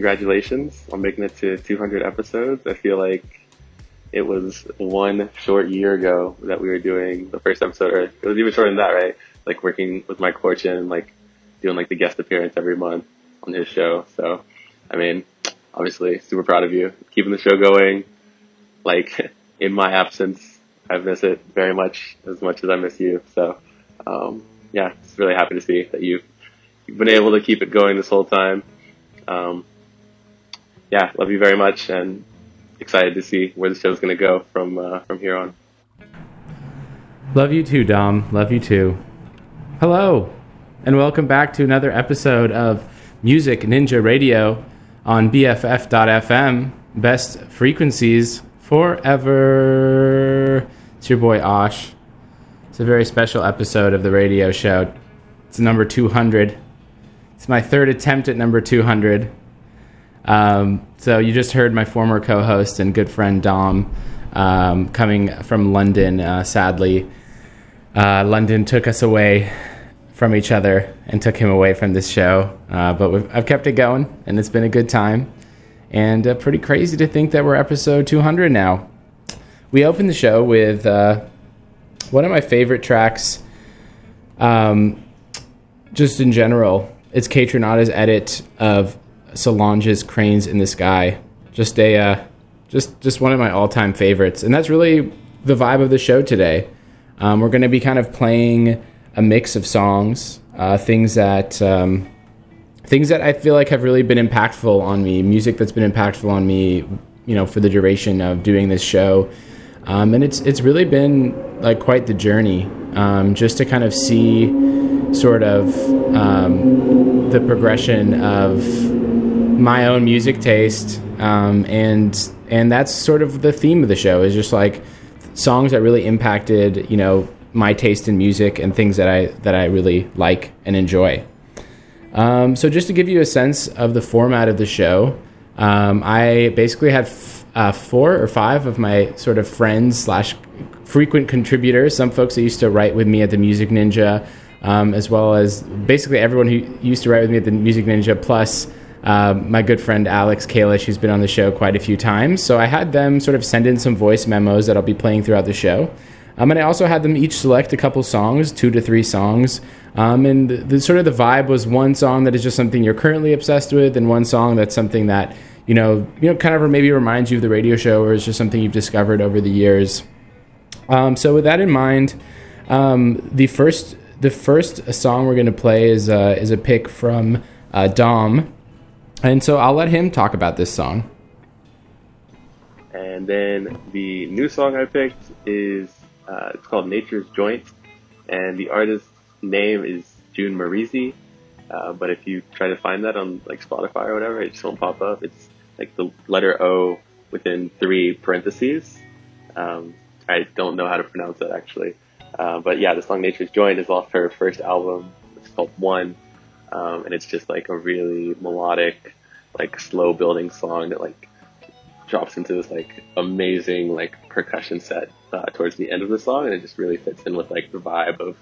congratulations on making it to 200 episodes. I feel like it was one short year ago that we were doing the first episode, or it was even shorter than that, right? Like working with Mike Fortune and like doing like the guest appearance every month on his show. So, I mean, obviously super proud of you keeping the show going. Like in my absence, I miss it very much as much as I miss you. So, um, yeah, just really happy to see that you you've been able to keep it going this whole time. Um, yeah, love you very much, and excited to see where the show's going to go from uh, from here on. Love you too, Dom. Love you too. Hello, and welcome back to another episode of Music Ninja Radio on BFF.FM. Best frequencies forever. It's your boy Osh. It's a very special episode of the radio show. It's number 200. It's my third attempt at number 200. Um, so you just heard my former co-host and good friend Dom um, coming from London. Uh, sadly, uh, London took us away from each other and took him away from this show. Uh, but I've kept it going, and it's been a good time. And uh, pretty crazy to think that we're episode 200 now. We opened the show with uh, one of my favorite tracks, um, just in general. It's Kaytranada's edit of Solange's "Cranes in the Sky." Just a, uh, just just one of my all-time favorites, and that's really the vibe of the show today. Um, we're going to be kind of playing a mix of songs, uh, things that um, things that I feel like have really been impactful on me, music that's been impactful on me, you know, for the duration of doing this show. Um, and it's it's really been like quite the journey, um, just to kind of see sort of um, the progression of my own music taste, um, and and that's sort of the theme of the show is just like songs that really impacted you know my taste in music and things that I that I really like and enjoy. Um, so just to give you a sense of the format of the show, um, I basically had f- uh, four or five of my sort of friends slash frequent contributors. Some folks that used to write with me at the Music Ninja, um, as well as basically everyone who used to write with me at the Music Ninja, plus uh, my good friend Alex Kalish, who's been on the show quite a few times. So I had them sort of send in some voice memos that I'll be playing throughout the show. Um, and I also had them each select a couple songs, two to three songs. Um, and the, the sort of the vibe was one song that is just something you're currently obsessed with, and one song that's something that you know, you know, kind of maybe reminds you of the radio show, or is just something you've discovered over the years. Um, so with that in mind, um, the first the first song we're going to play is uh, is a pick from uh, Dom. And so I'll let him talk about this song. And then the new song I picked is uh, it's called Nature's Joint, and the artist's name is June Marieezy. Uh, but if you try to find that on like Spotify or whatever, it just won't pop up. It's like the letter O within three parentheses. Um, I don't know how to pronounce that actually. Uh, but yeah, the song Nature's Joint is off her first album. It's called One. Um, and it's just like a really melodic, like slow building song that like drops into this like amazing like percussion set uh, towards the end of the song, and it just really fits in with like the vibe of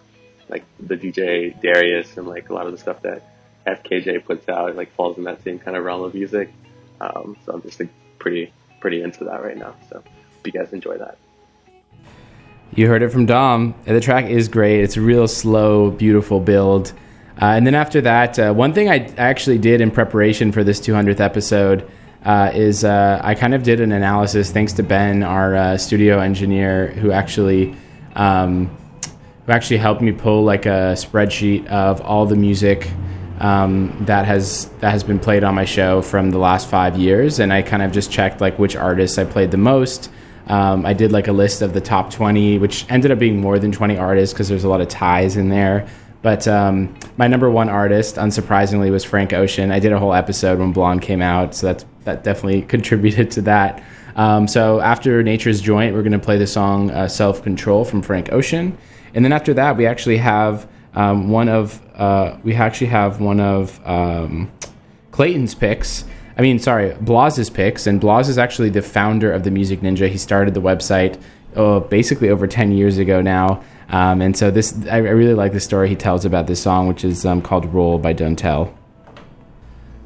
like the DJ Darius and like a lot of the stuff that FKJ puts out. It like falls in that same kind of realm of music. Um, so I'm just like pretty pretty into that right now. So hope you guys enjoy that. You heard it from Dom. The track is great. It's a real slow, beautiful build. Uh, and then after that, uh, one thing I actually did in preparation for this 200th episode uh, is I kind of did an analysis, thanks to Ben, our studio engineer, who actually um, who actually helped me pull like a spreadsheet of all the music um, that has that has been played on my show from the last five years, and I kind of just checked like which artists I played the most. Um, I did like a list of the top 20, which ended up being more than 20 artists because there's a lot of ties in there. But um, my number one artist, unsurprisingly, was Frank Ocean. I did a whole episode when Blonde came out, so that's that definitely contributed to that. Um, so after Nature's Joint, we're going to play the song uh, Self Control from Frank Ocean, and then after that, we actually have um, one of uh, we actually have one of um, Clayton's picks. I mean, sorry, Blaz's picks, and Blaz is actually the founder of the Music Ninja. He started the website oh, basically over ten years ago now. Um, and so this, I, I, really like the story he tells about this song, which is um, called "Roll" by Dntel.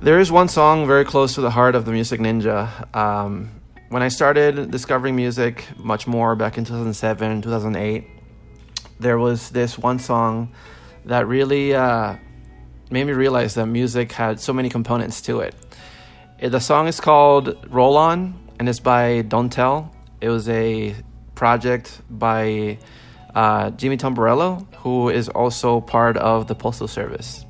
There is one song very close to the heart of the Music Ninja. Um, when I started discovering music much more back in 2007, 2008, there was this one song that really uh, made me realize that music had so many components to it. The song is called Roll On and it's by Dntel. It was a project by uh, Jimmy Tamborello, who is also part of the Postal Service.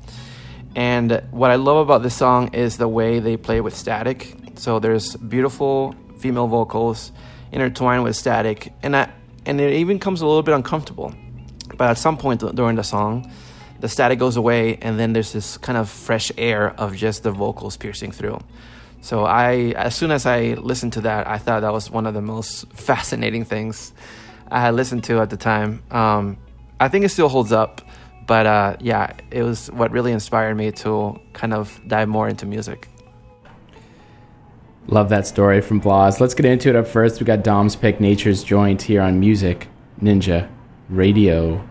And what I love about this song is the way they play with static. So there's beautiful female vocals intertwined with static, and and it even comes a little bit uncomfortable. But at some point during the song, the static goes away, and then there's this kind of fresh air of just the vocals piercing through. So I, as soon as I listened to that, I thought that was one of the most fascinating things I had listened to at the time. Um, I think it still holds up, but uh, yeah, it was what really inspired me to kind of dive more into music. Love that story from Blaz. Let's get into it up first. We got Dom's pick, Nature's Joint, here on Music Ninja Radio.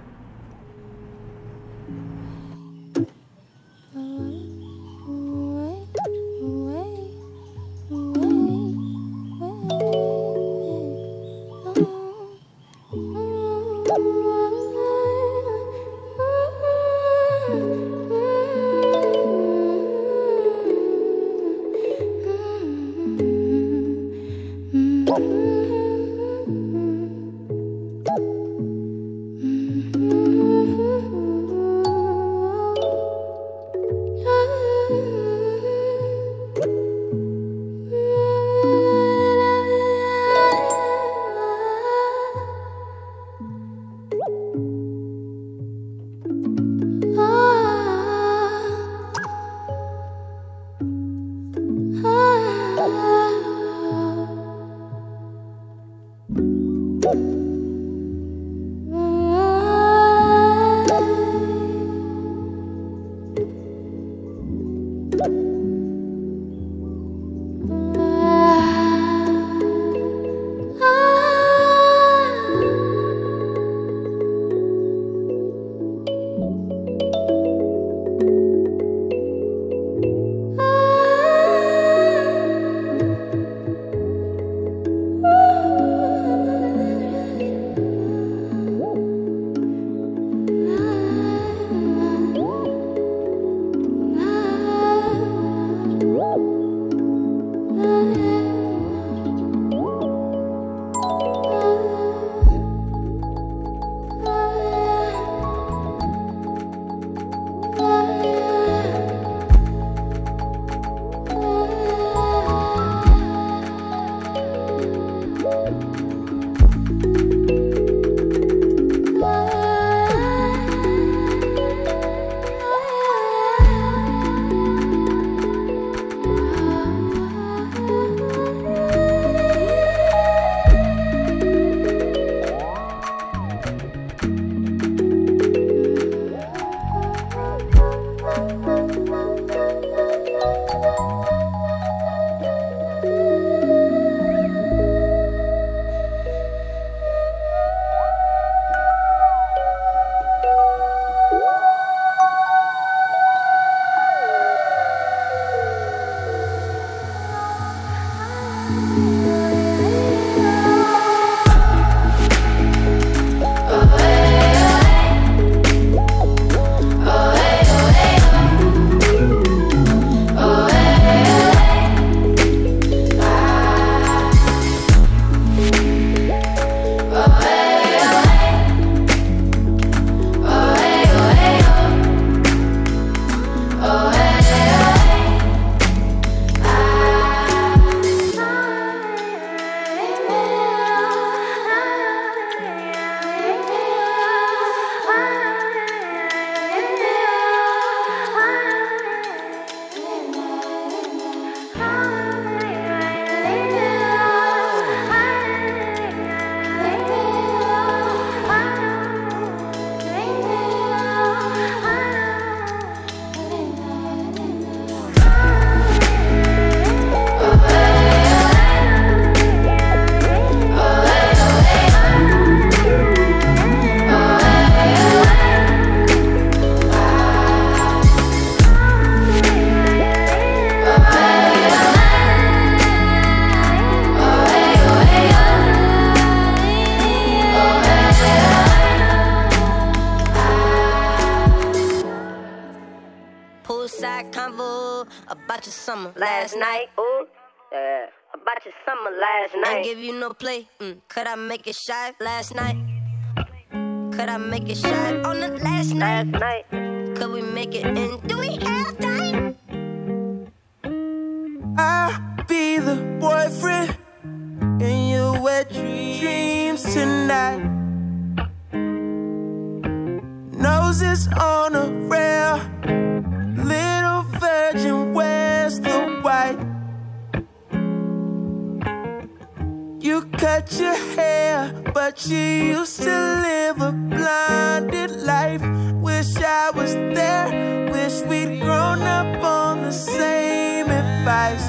cut your hair, but you used to live a blinded life. Wish I was there, wish we'd grown up on the same advice,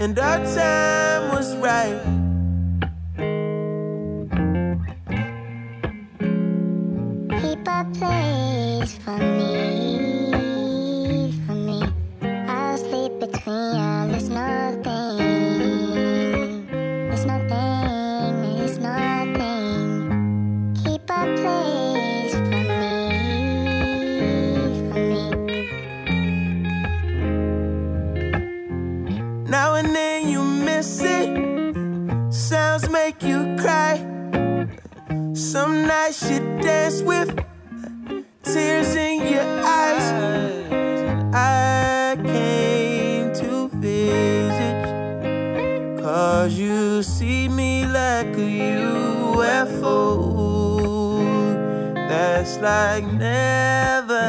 and our time was right dance with tears in your eyes. I came to visit, cause you see me like a UFO that's like never.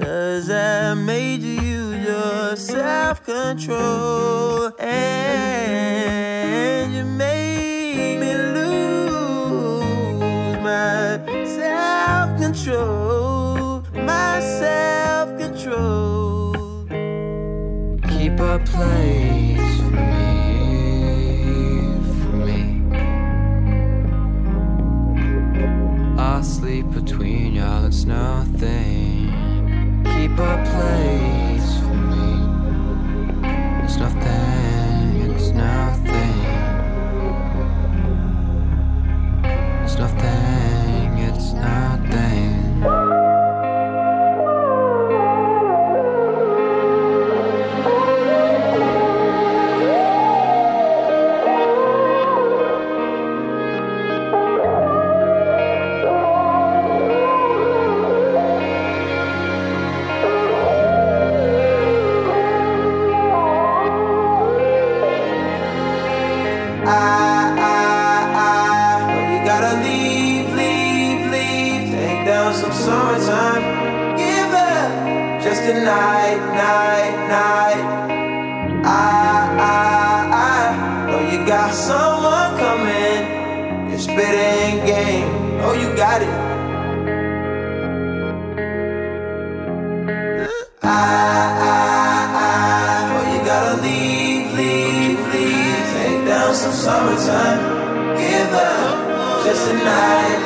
Cause I made you your self control. control, my self control. Keep a place for me, for me. I sleep between y'all, it's nothing. Keep a place. time. Give up just a night.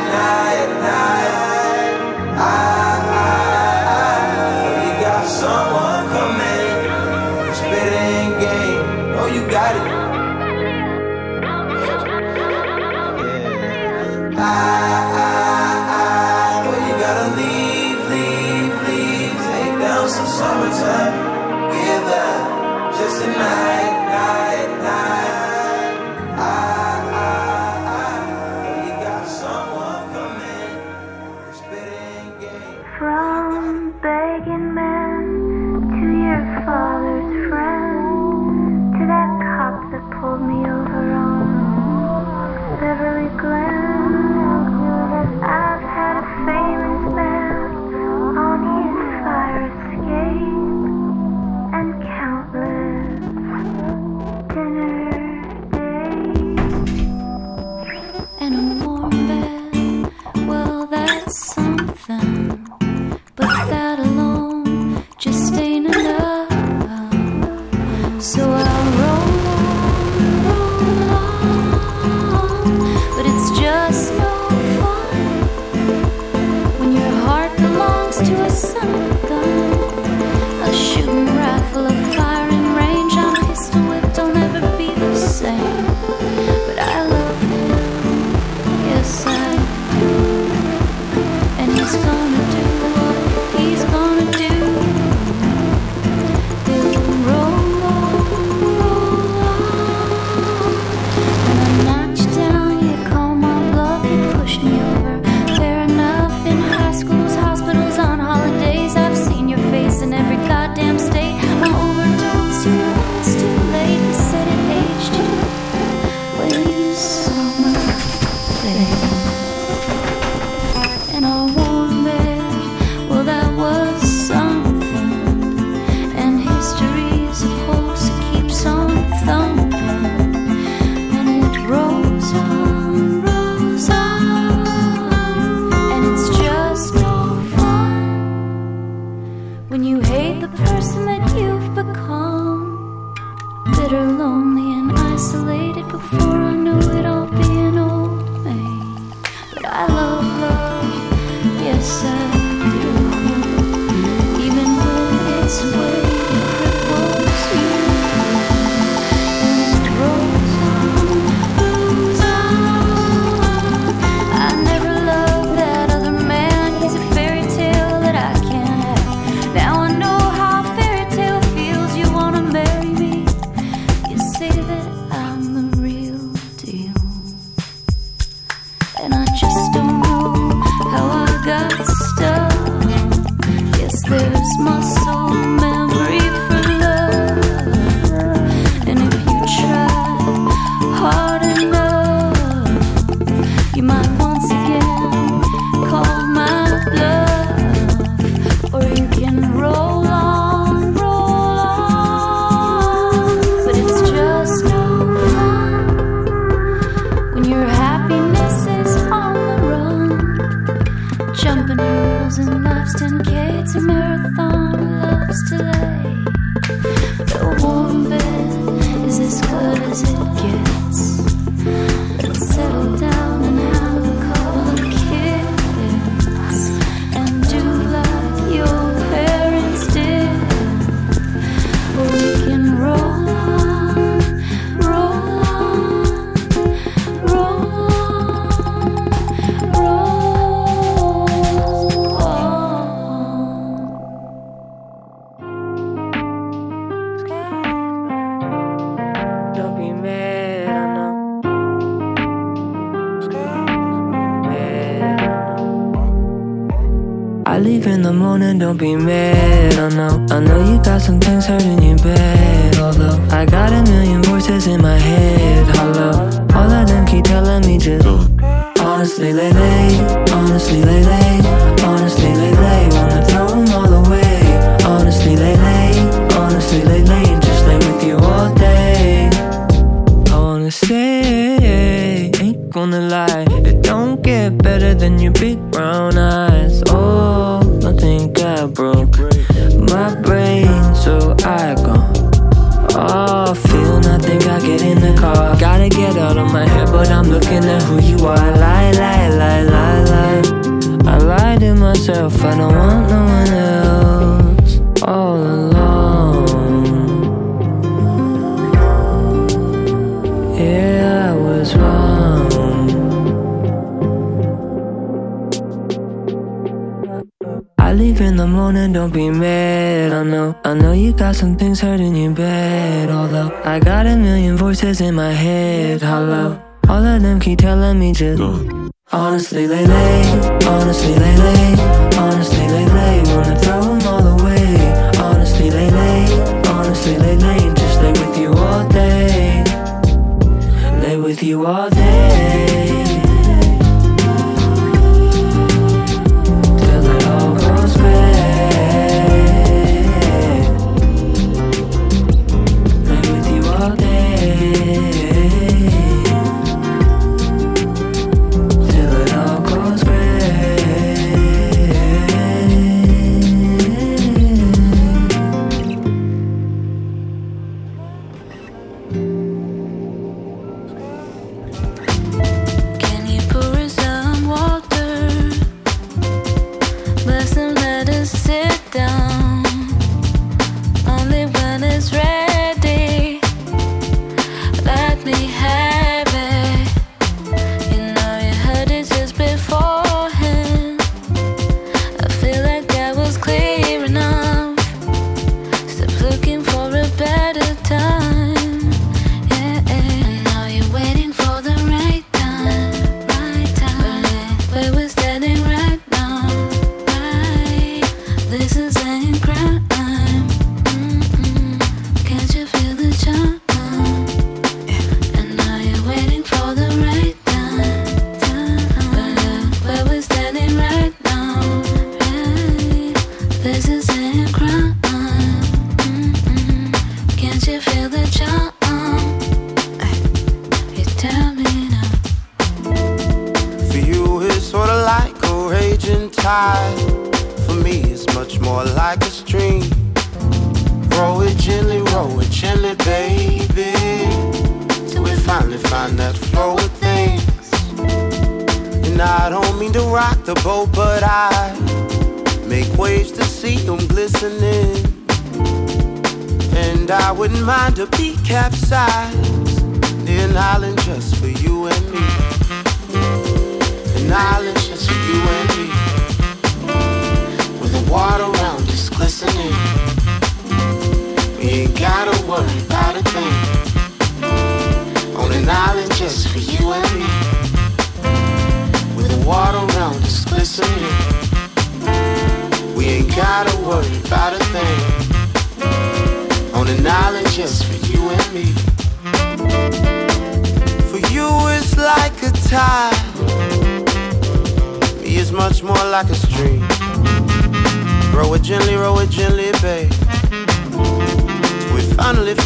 Got some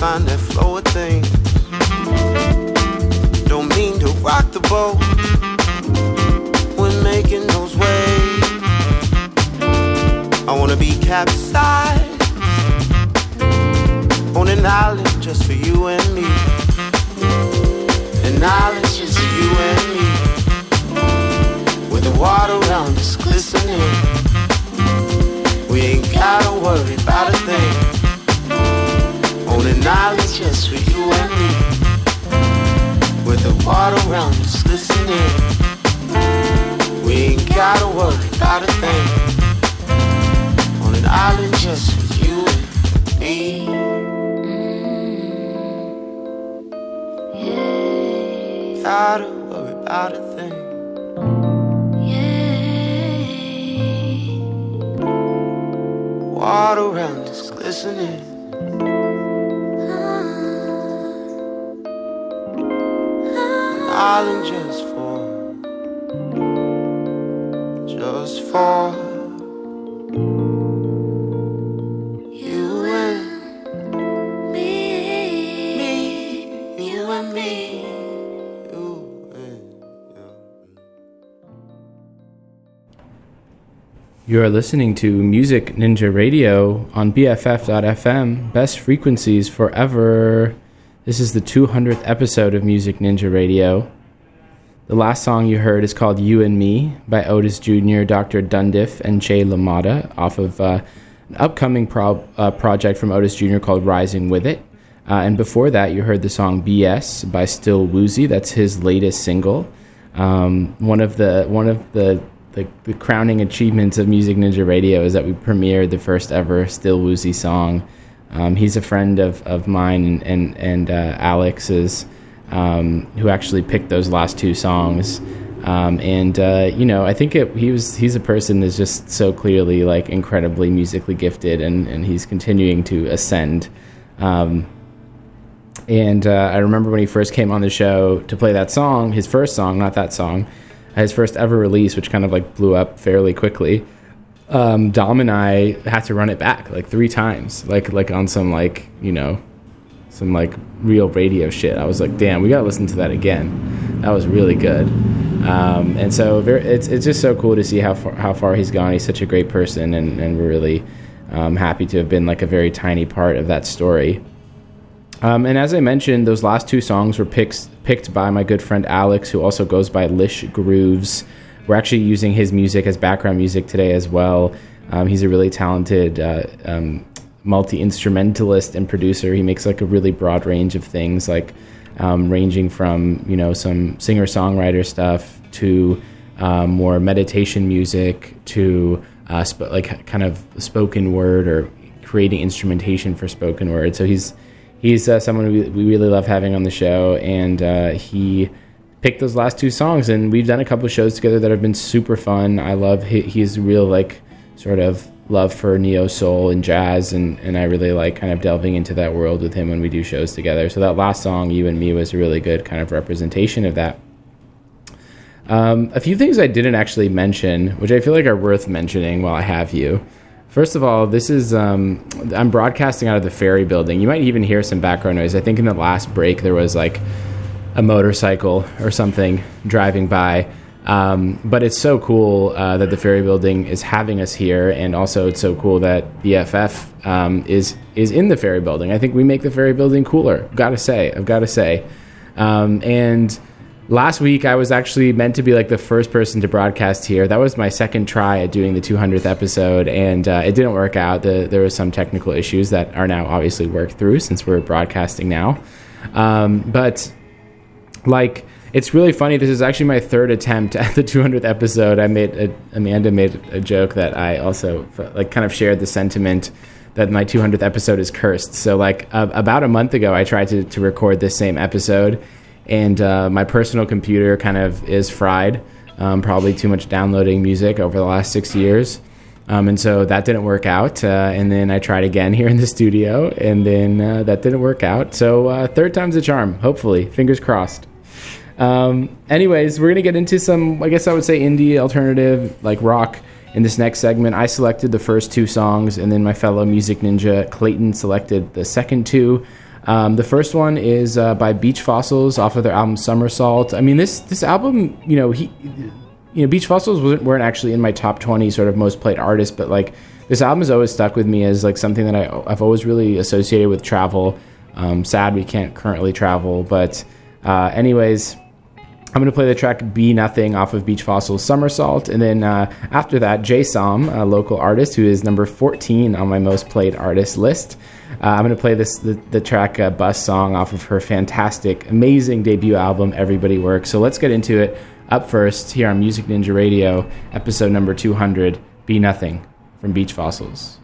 find that flow of things. Don't mean to rock the boat when making those waves. I wanna be capsized on an island just for you and me. An island just for you and me. With the water around us glistening. We ain't gotta worry about a thing. On an island just for you and me. With the water around us glistening. We ain't gotta worry about a thing. On an island just for you and me. Mm. Gotta worry about a thing. Water around us glistening. Island just you and me, me, you and me, you and you. You are listening to Music Ninja Radio on BFF.FM, best frequencies forever. This is the 200th episode of Music Ninja Radio. The last song you heard is called You and Me by Otis Jr., Dr. Dundiff, and J.Lamotta off of uh, an upcoming pro- uh, project from Otis Jr. called Rising With It. Uh, and before that, you heard the song BS by Still Woozy. That's his latest single. Um, one of the one of the the, the crowning achievements of Music Ninja Radio is that we premiered the first ever Still Woozy song. Um, he's a friend of, of mine and and, and uh, Alex's, um, who actually picked those last two songs. Um, and uh, you know, I think it, he was he's a person that's just so clearly like incredibly musically gifted, and, and he's continuing to ascend. Um, and uh, I remember when he first came on the show to play that song, his first song, not that song, his first ever release, which kind of like blew up fairly quickly. Um, Dom and I had to run it back like three times, like like on some like you know, some like real radio shit. I was like, damn, we gotta listen to that again. That was really good. Um, and so very, it's it's just so cool to see how far, how far he's gone. He's such a great person, and and we're really um, happy to have been like a very tiny part of that story. Um, and as I mentioned, those last two songs were picked picked by my good friend Alex, who also goes by Lish Grooves. We're actually using his music as background music today as well. Um, he's a really talented uh, um, multi instrumentalist and producer. He makes like a really broad range of things, like um, ranging from you know some singer songwriter stuff to uh, more meditation music to uh, sp- like kind of spoken word or creating instrumentation for spoken word. So he's he's uh, someone we, we really love having on the show, and uh, he picked those last two songs, and we've done a couple of shows together that have been super fun. I love he, he's real like sort of love for neo soul and jazz, and and I really like kind of delving into that world with him when we do shows together. So that last song, "You and Me," was a really good kind of representation of that. Um, a few things I didn't actually mention, which I feel like are worth mentioning while I have you. First of all, this is um, I'm broadcasting out of the Ferry Building. You might even hear some background noise. I think in the last break there was like a motorcycle or something driving by. Um, but it's so cool uh, that the Ferry Building is having us here, and also it's so cool that BFF um, is is in the Ferry Building. I think we make the Ferry Building cooler. Got to say, I've got to say, um, and last week I was actually meant to be like the first person to broadcast here. That was my second try at doing the 200th episode, and uh, it didn't work out. The, there were some technical issues that are now obviously worked through since we're broadcasting now. Um, but like, it's really funny. This is actually my third attempt at the 200th episode. I made a, Amanda made a joke that I also like kind of shared the sentiment that my 200th episode is cursed. So like uh, about a month ago, I tried to, to record this same episode and uh, my personal computer kind of is fried. Um, probably too much downloading music over the last six years. Um, and so that didn't work out. Uh, and then I tried again here in the studio, and then uh, that didn't work out. So uh, third time's a charm, hopefully. Fingers crossed. Um, anyways, we're to get into some, I guess I would say, indie alternative, like rock in this next segment. I selected the first two songs, and then my fellow music ninja, Clayton, selected the second two. Um, the first one is uh, by Beach Fossils off of their album Somersault. I mean, this this album, you know, he, you know, Beach Fossils weren't actually in my top twenty sort of most played artists, but like this album has always stuck with me as like something that I, I've always really associated with travel. Um, sad we can't currently travel, but uh, anyways. I'm going to play the track Be Nothing off of Beach Fossils Somersault. And then uh, after that, Jay Som, a local artist who is number 14 on my most played artist list. Uh, I'm going to play this the, the track uh, Bus Song off of her fantastic, amazing debut album, Everybody Works. So let's get into it. Up first, here on Music Ninja Radio, episode number 200 Be Nothing from Beach Fossils.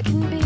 I can be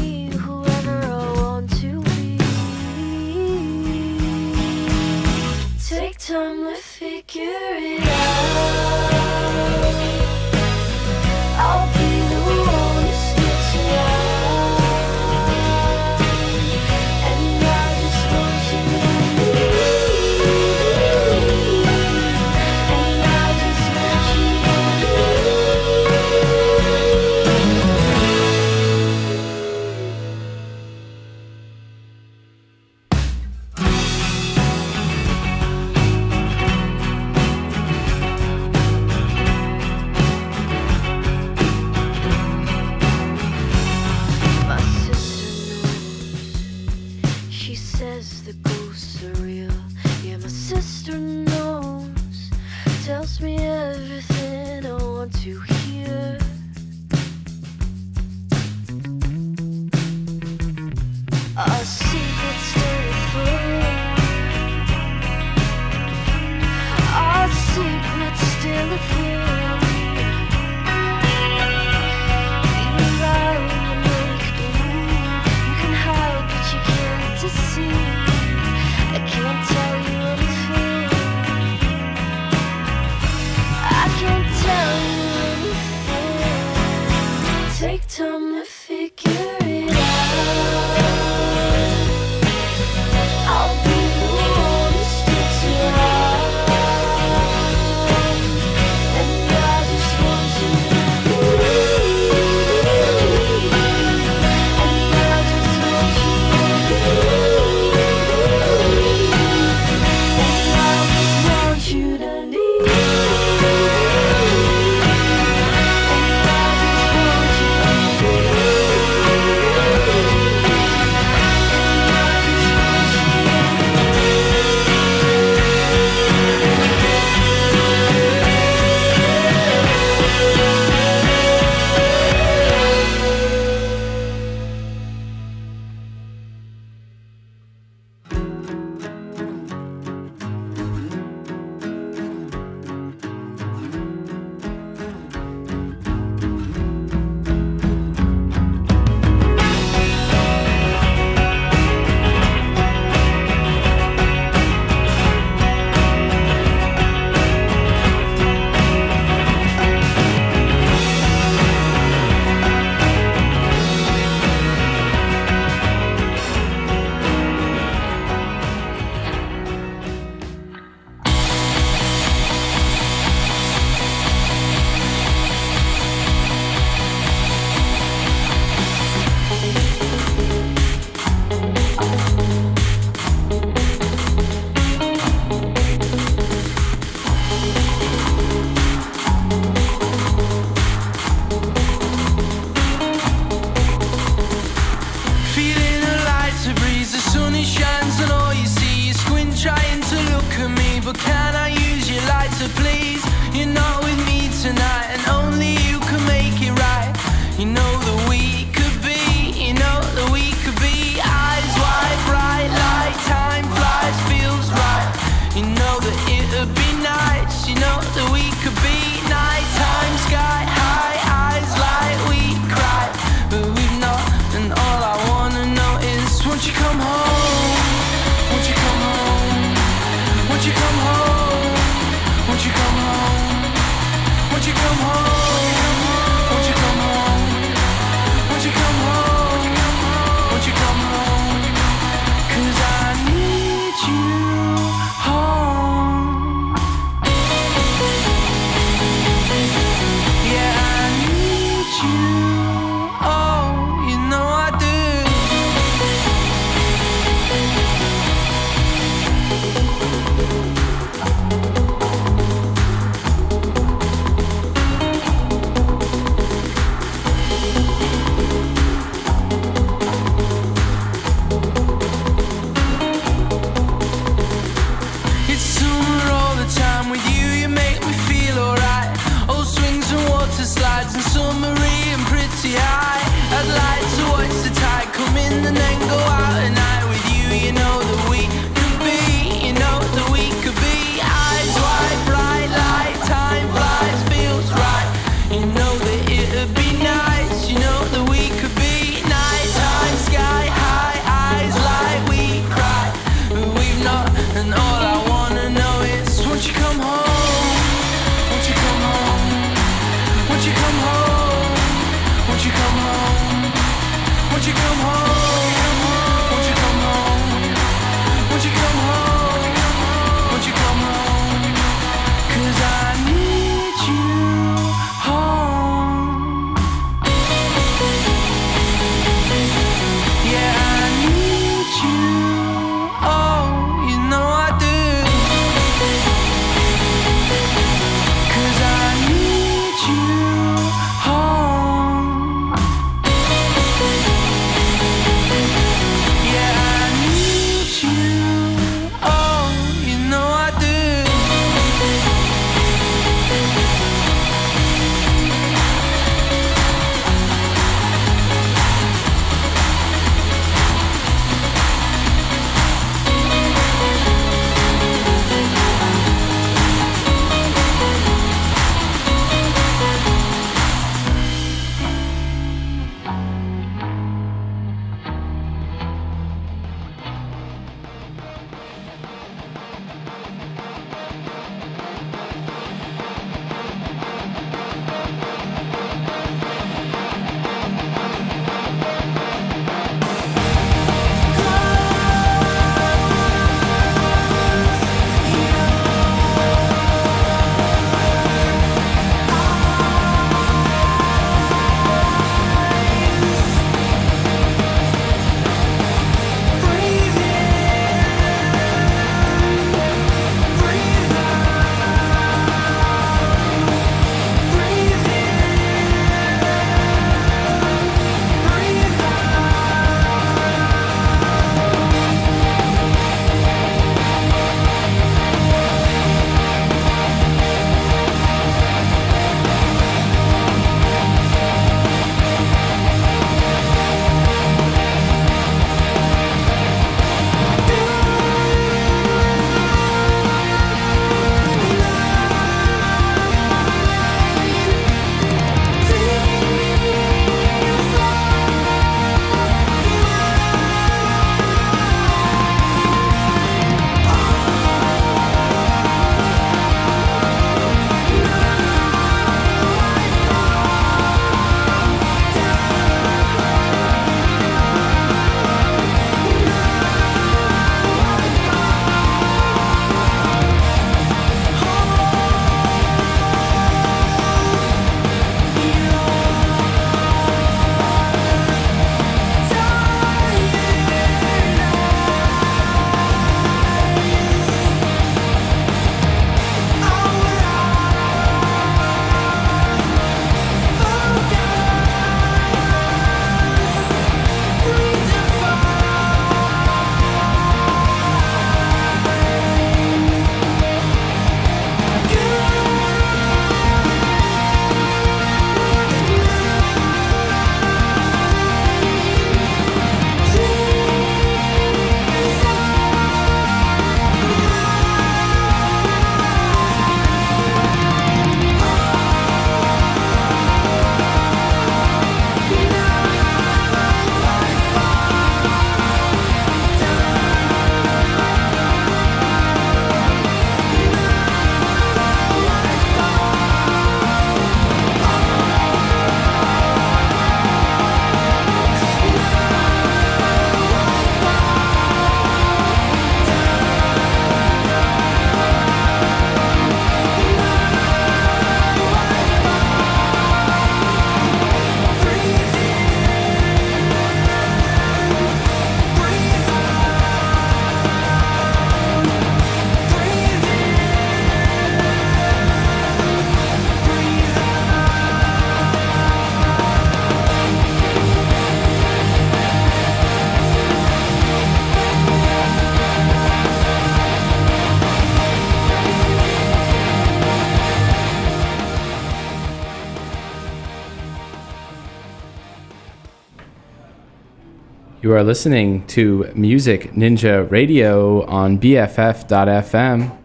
You are listening to Music Ninja Radio on BFF.FM.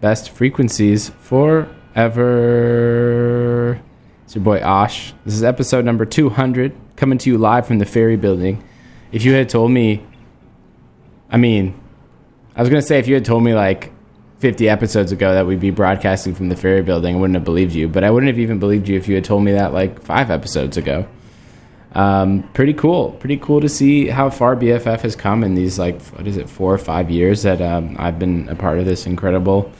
Best frequencies forever. It's your boy Osh. This is episode number 200, coming to you live from the Ferry Building. If you had told me, I mean, I was gonna say if you had told me like 50 episodes ago that we'd be broadcasting from the Ferry Building, I wouldn't have believed you. But I wouldn't have even believed you if you had told me that like five episodes ago. Um, pretty cool. Pretty cool to see how far BFF has come in these like what is it four or five years that um, I've been a part of this incredible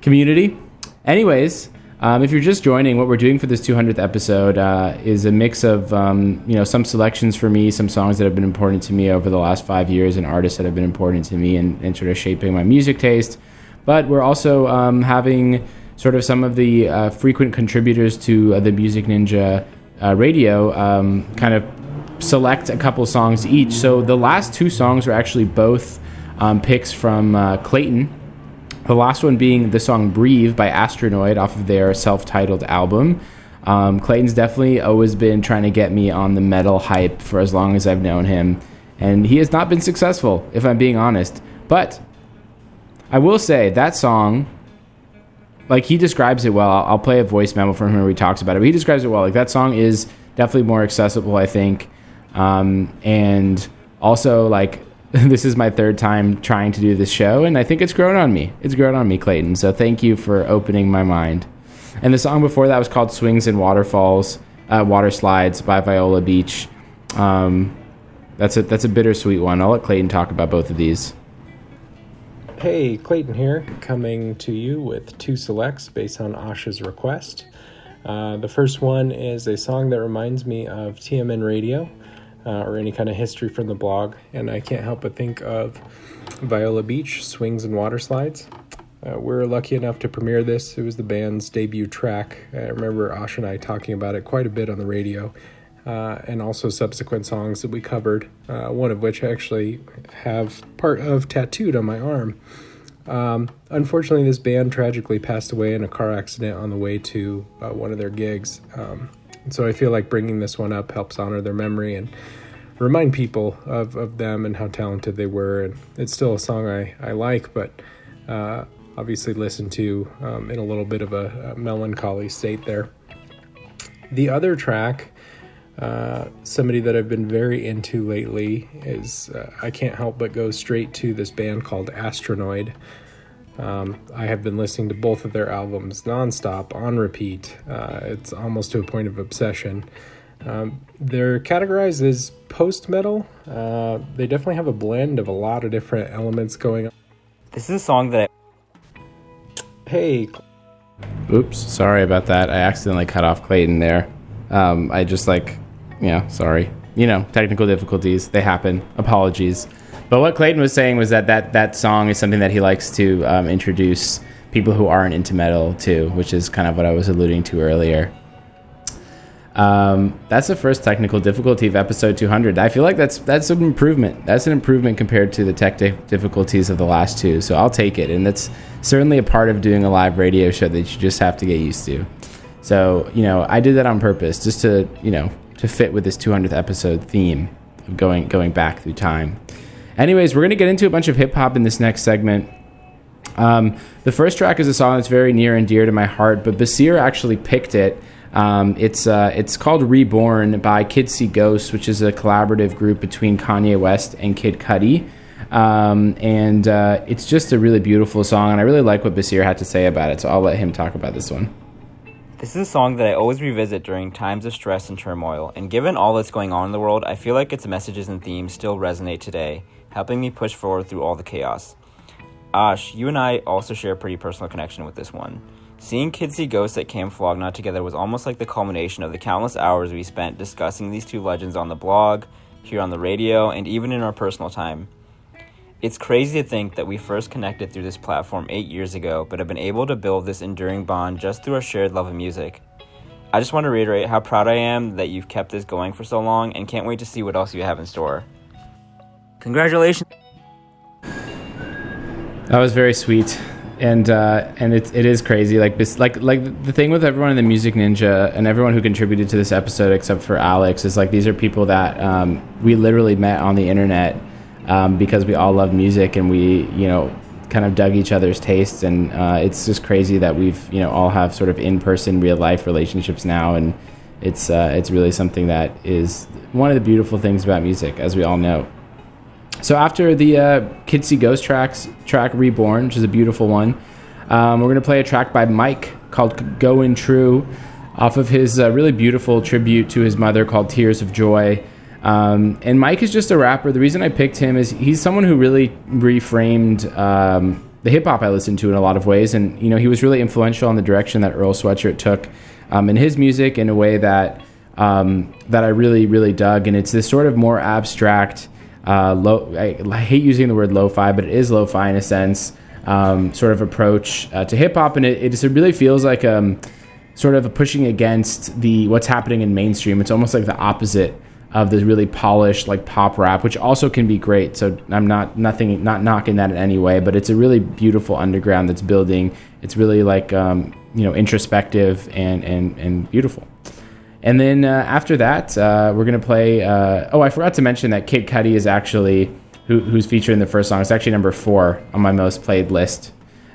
community. Anyways, um, if you're just joining, what we're doing for this 200th episode uh, is a mix of um, you know some selections for me, some songs that have been important to me over the last five years, and artists that have been important to me, and, and sort of shaping my music taste. But we're also um, having sort of some of the uh, frequent contributors to uh, the Music Ninja uh, radio um, kind of select a couple songs each. So the last two songs are actually both um, picks from uh, Clayton. The last one being the song Breathe by Astronoid off of their self titled album. Um, Clayton's definitely always been trying to get me on the metal hype for as long as I've known him. And he has not been successful, if I'm being honest. But I will say that song like he describes it well. I'll, play a voice memo from him where he talks about it. But he describes it well. Like that song is definitely more accessible, I think. Um, and also, like this is my third time trying to do this show, and I think it's grown on me. It's grown on me, Clayton. So thank you for opening my mind. And the song before that was called "Swings and Waterfalls," uh, "Water Slides" by Viola Beach. Um, that's a that's a bittersweet one. I'll let Clayton talk about both of these. Hey, Clayton here, coming to you with two selects based on Asha's request. Uh, the first one is a song that reminds me of TMN Radio uh, or any kind of history from the blog, and I can't help but think of Viola Beach, Swings and Water Slides. Uh, we're lucky enough to premiere this. It was the band's debut track. I remember Asha and I talking about it quite a bit on the radio, uh, and also subsequent songs that we covered, uh, one of which I actually have part of tattooed on my arm. Um, unfortunately, this band tragically passed away in a car accident on the way to uh, one of their gigs. Um, so I feel like bringing this one up helps honor their memory and remind people of, of them and how talented they were. And it's still a song I, I like, but uh, obviously listen to um, in a little bit of a, a melancholy state there. The other track uh, somebody that I've been very into lately is uh, I can't help but go straight to this band called Astronoid. Um, I have been listening to both of their albums nonstop, on repeat. Uh, it's almost to a point of obsession. Um, they're categorized as post metal. Uh, they definitely have a blend of a lot of different elements going on. This is a song that I. Hey. Oops, sorry about that. I accidentally cut off Clayton there. Um, I just like yeah, sorry. You know, technical difficulties, they happen. Apologies. But what Clayton was saying was that that, that song is something that he likes to um, introduce people who aren't into metal to, which is kind of what I was alluding to earlier. Um, that's the first technical difficulty of episode 200. I feel like that's that's an improvement. That's an improvement compared to the tech di- difficulties of the last two. So I'll take it, and that's certainly a part of doing a live radio show that you just have to get used to. So you know, I did that on purpose, just to you know to fit with this 200th episode theme of going going back through time. Anyways, we're gonna get into a bunch of hip hop in this next segment. Um, the first track is a song that's very near and dear to my heart, but Basir actually picked it. Um, it's uh, it's called Reborn by Kids See Ghosts, which is a collaborative group between Kanye West and Kid Cudi. Um, and uh, it's just a really beautiful song, and I really like what Basir had to say about it. So I'll let him talk about this one. This is a song that I always revisit during times of stress and turmoil, and given all that's going on in the world, I feel like its messages and themes still resonate today, helping me push forward through all the chaos. Ash, you and I also share a pretty personal connection with this one. Seeing Kids See Ghosts at Camp Flog Gnaw together was almost like the culmination of the countless hours we spent discussing these two legends on the blog, here on the radio, and even in our personal time. It's crazy to think that we first connected through this platform eight years ago, but have been able to build this enduring bond just through our shared love of music. I just want to reiterate how proud I am that you've kept this going for so long and can't wait to see what else you have in store. Congratulations! That was very sweet, and uh, and it, it is crazy. Like this, like like the thing with everyone in the Music Ninja and everyone who contributed to this episode, except for Alex, is like these are people that um, we literally met on the internet um, because we all love music and we you know kind of dug each other's tastes, and uh, it's just crazy that we've you know all have sort of in person, real life relationships now, and it's uh, it's really something that is one of the beautiful things about music, as we all know. So after the uh, Kids Ghost tracks track Reborn, which is a beautiful one, um, we're gonna play a track by Mike called "Going True," off of his uh, really beautiful tribute to his mother called "Tears of Joy." Um, and Mike is just a rapper. The reason I picked him is he's someone who really reframed um, the hip hop I listen to in a lot of ways, and you know he was really influential in the direction that Earl Sweatshirt took um, in his music in a way that um, that I really really dug. And it's this sort of more abstract, uh, low. I, I hate using the word lo-fi, but it is lo-fi in a sense. Um, sort of approach uh, to hip hop, and it, it just really feels like um, sort of pushing against the what's happening in mainstream. It's almost like the opposite of this really polished like pop rap, which also can be great. So I'm not nothing not knocking that in any way, but it's a really beautiful underground that's building. It's really like um, you know introspective and and and beautiful. And then uh, after that, uh, we're gonna play. Uh, oh, I forgot to mention that Kid Cudi is actually who, who's featured in the first song. It's actually number four on my most played list.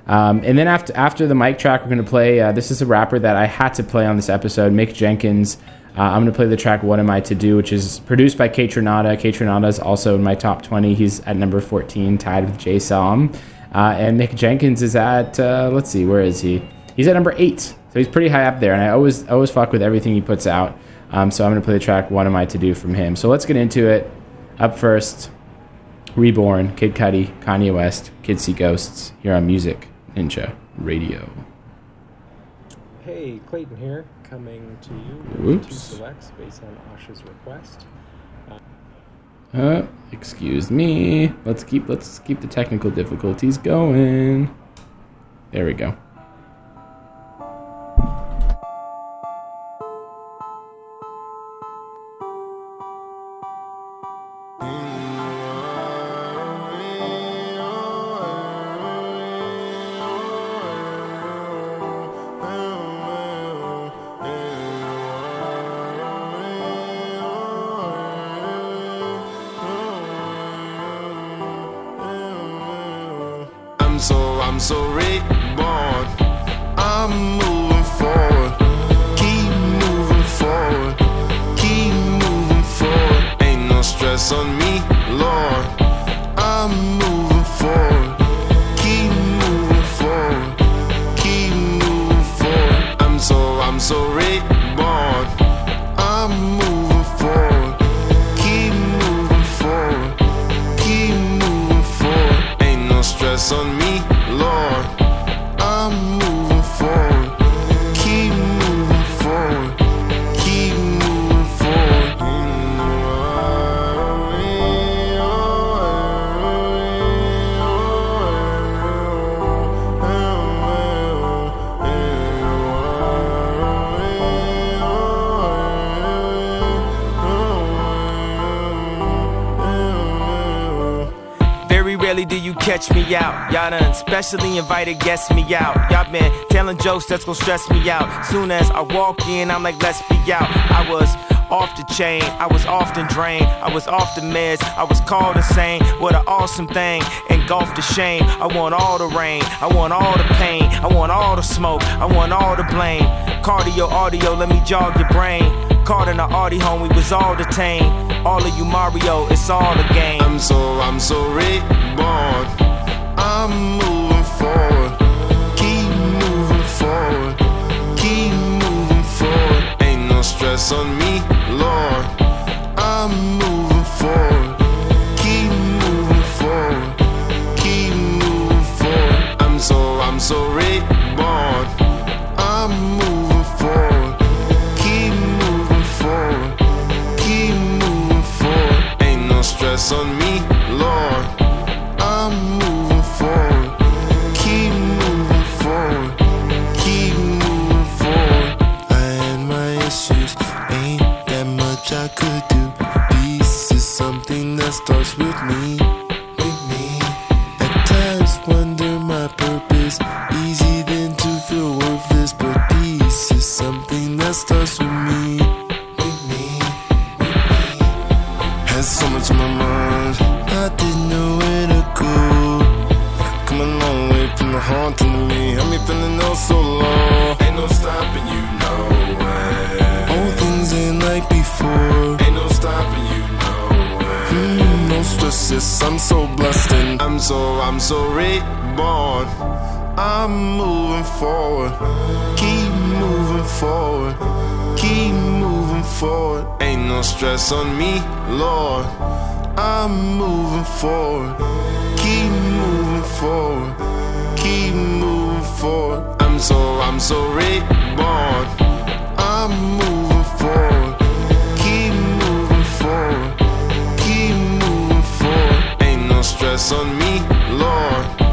Um, and then after after the Mike track, we're gonna play. Uh, this is a rapper that I had to play on this episode, Mick Jenkins. Uh, I'm going to play the track "What Am I to Do," which is produced by Kaytranada. K Tronada is also in my top 20. He's at number 14, tied with Jay Som. Uh, and Mick Jenkins is at uh, let's see, where is he? He's at number eight, so he's pretty high up there. And I always always fuck with everything he puts out. Um, so I'm going to play the track "What Am I to Do" from him. So let's get into it. Up first, Reborn, Kid Cudi, Kanye West, Kids See Ghosts. Here on Music Ninja Radio. Hey, Clayton here, coming to you with two selects based on Asha's request. Uh, excuse me. Let's keep let's keep the technical difficulties going. There we go. Y'all done specially invited guests me out. Y'all been telling jokes that's gonna stress me out. Soon as I walk in, I'm like, let's be out. I was off the chain, I was often drained, I was off the meds, I was called insane. What an awesome thing, engulfed the shame. I want all the rain, I want all the pain, I want all the smoke, I want all the blame. Cardio, audio, let me jog your brain. Caught in the Audi home, we was all detained. All of you Mario, it's all a game. I'm so, I'm so reborn. I'm moving forward. Keep moving forward. Keep moving forward. Ain't no stress on me, Lord. I'm moving forward. Keep moving forward. Keep moving forward. I'm so, I'm so reborn. I'm moving forward. Keep moving forward. Keep moving forward. Ain't no stress on me, stress on me, Lord. I'm moving forward. Keep moving forward. Keep moving forward. I'm so, I'm so reborn. I'm moving forward. Keep moving forward. Keep moving forward. Ain't no stress on me, Lord.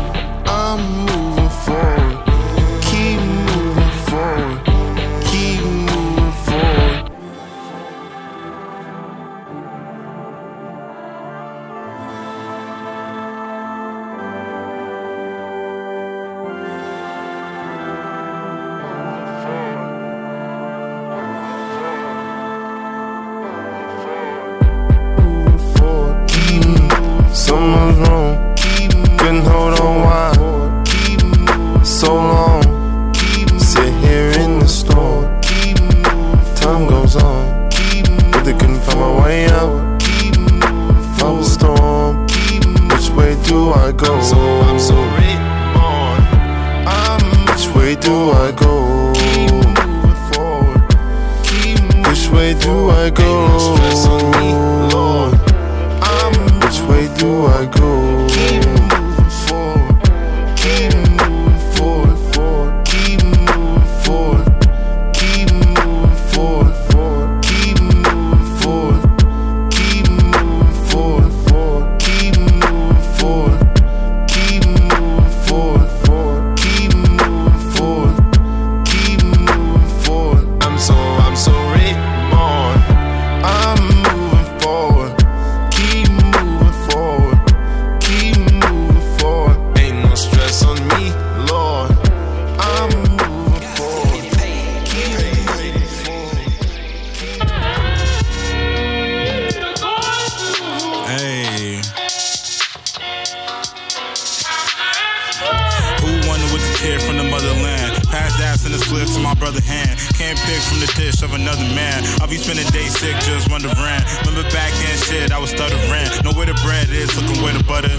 Hand. Can't pick from the dish of another man. I'll be spending days sick, just wondering. Remember back then, shit, I was stuttering. Know where the bread is, looking where the butter.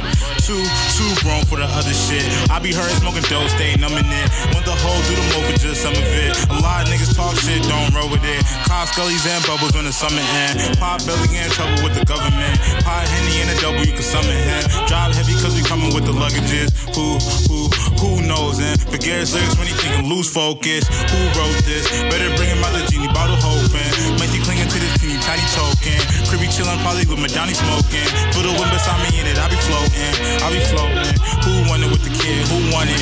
Too, too grown for the other shit. I be heard smoking dope, stay numbing it. Want the whole, do the for just some of it. A lot of niggas talk shit, don't roll with it. Cops, gullies, and bubbles when the summer end. Pop belly in trouble with the government. Pot henny and a double, you can summon him. Drive heavy cause we coming with the luggages. Who, who, who knows? And forget his lyrics when he thinking lose focus. Who wrote this? Better bring him out the genie bottle hoping. He clinging to this teeny tiny token. Cribby chillin' probably with Madani smoking. Put a wind beside me in it, I be floating. I be floating. Who wanted with the kid? Who wanted?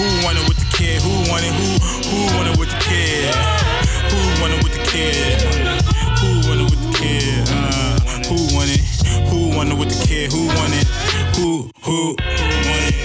Who wanted with the kid? Who wanted? Who who wanted with the kid? Who wanted with the kid? Who wanted with the kid? Uh, who wanted? Who wanted with the kid? Who wanted? Who who who wanted? Who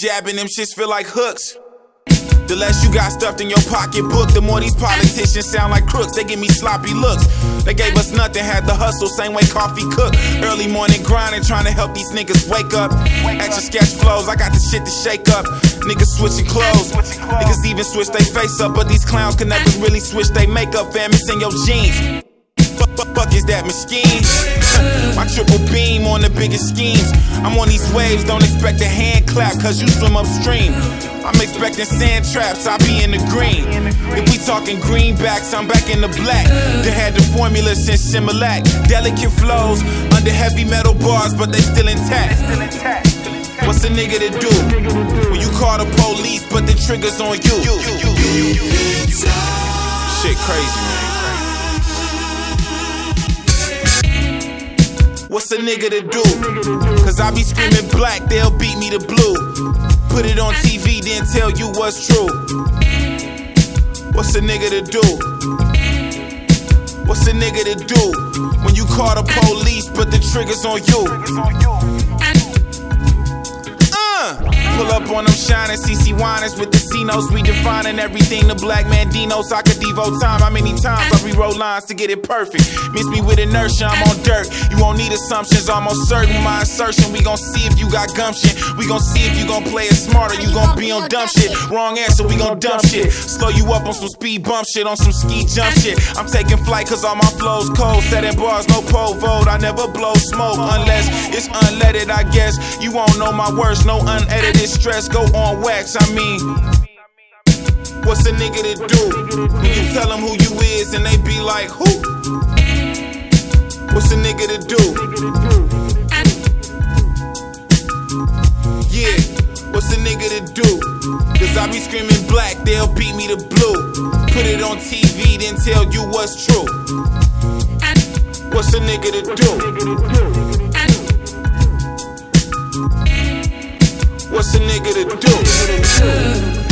jabbing them shits feel like hooks. The less you got stuffed in your pocketbook, the more these politicians sound like crooks. They give me sloppy looks. They gave us nothing, had the hustle, same way coffee cook. Early morning grinding, trying to help these niggas wake up. Extra sketch flows, I got the shit to shake up. Niggas switching clothes. Niggas even switch their face up, but these clowns can never really switch their makeup, fam. It's in your jeans. Is that machine? My triple beam on the biggest schemes. I'm on these waves, don't expect a hand clap, cause you swim upstream. I'm expecting sand traps, I be in the green. If we talking greenbacks, I'm back in the black. They had the formula since Similac. Delicate flows under heavy metal bars, but they still intact. What's a nigga to do when you call the police, but the trigger's on you? Shit crazy, man. What's a nigga to do? Cause I be screaming black, they'll beat me to blue. Put it on TV, then tell you what's true. What's a nigga to do? What's a nigga to do when you call the police, but the trigger's on you? Uh, pull up on them shining CC whiners with the C notes, redefining everything the black man Dinos. I could devote time. How many times I rewrote lines to get it perfect? Miss me with inertia, I'm on dirt. You won't need assumptions, almost certain. My assertion, we gon' see if you got gumption. We gon' see if you gon' play it smarter. You gon' be on dumb shit. Wrong answer, we gon' dump shit. Slow you up on some speed bump shit, on some ski jump shit. I'm taking flight cause all my flows cold. Setting bars, no pole vote. I never blow smoke unless it's unleaded, I guess. You won't know my words, no unedited stress. Go on wax, I mean. What's a nigga to do? When you tell them who you is and they be like, who? What's a nigga to do? Yeah, what's a nigga to do? Cause I be screaming black, they'll beat me to blue. Put it on TV, then tell you what's true. What's a nigga to do? What's a nigga to do?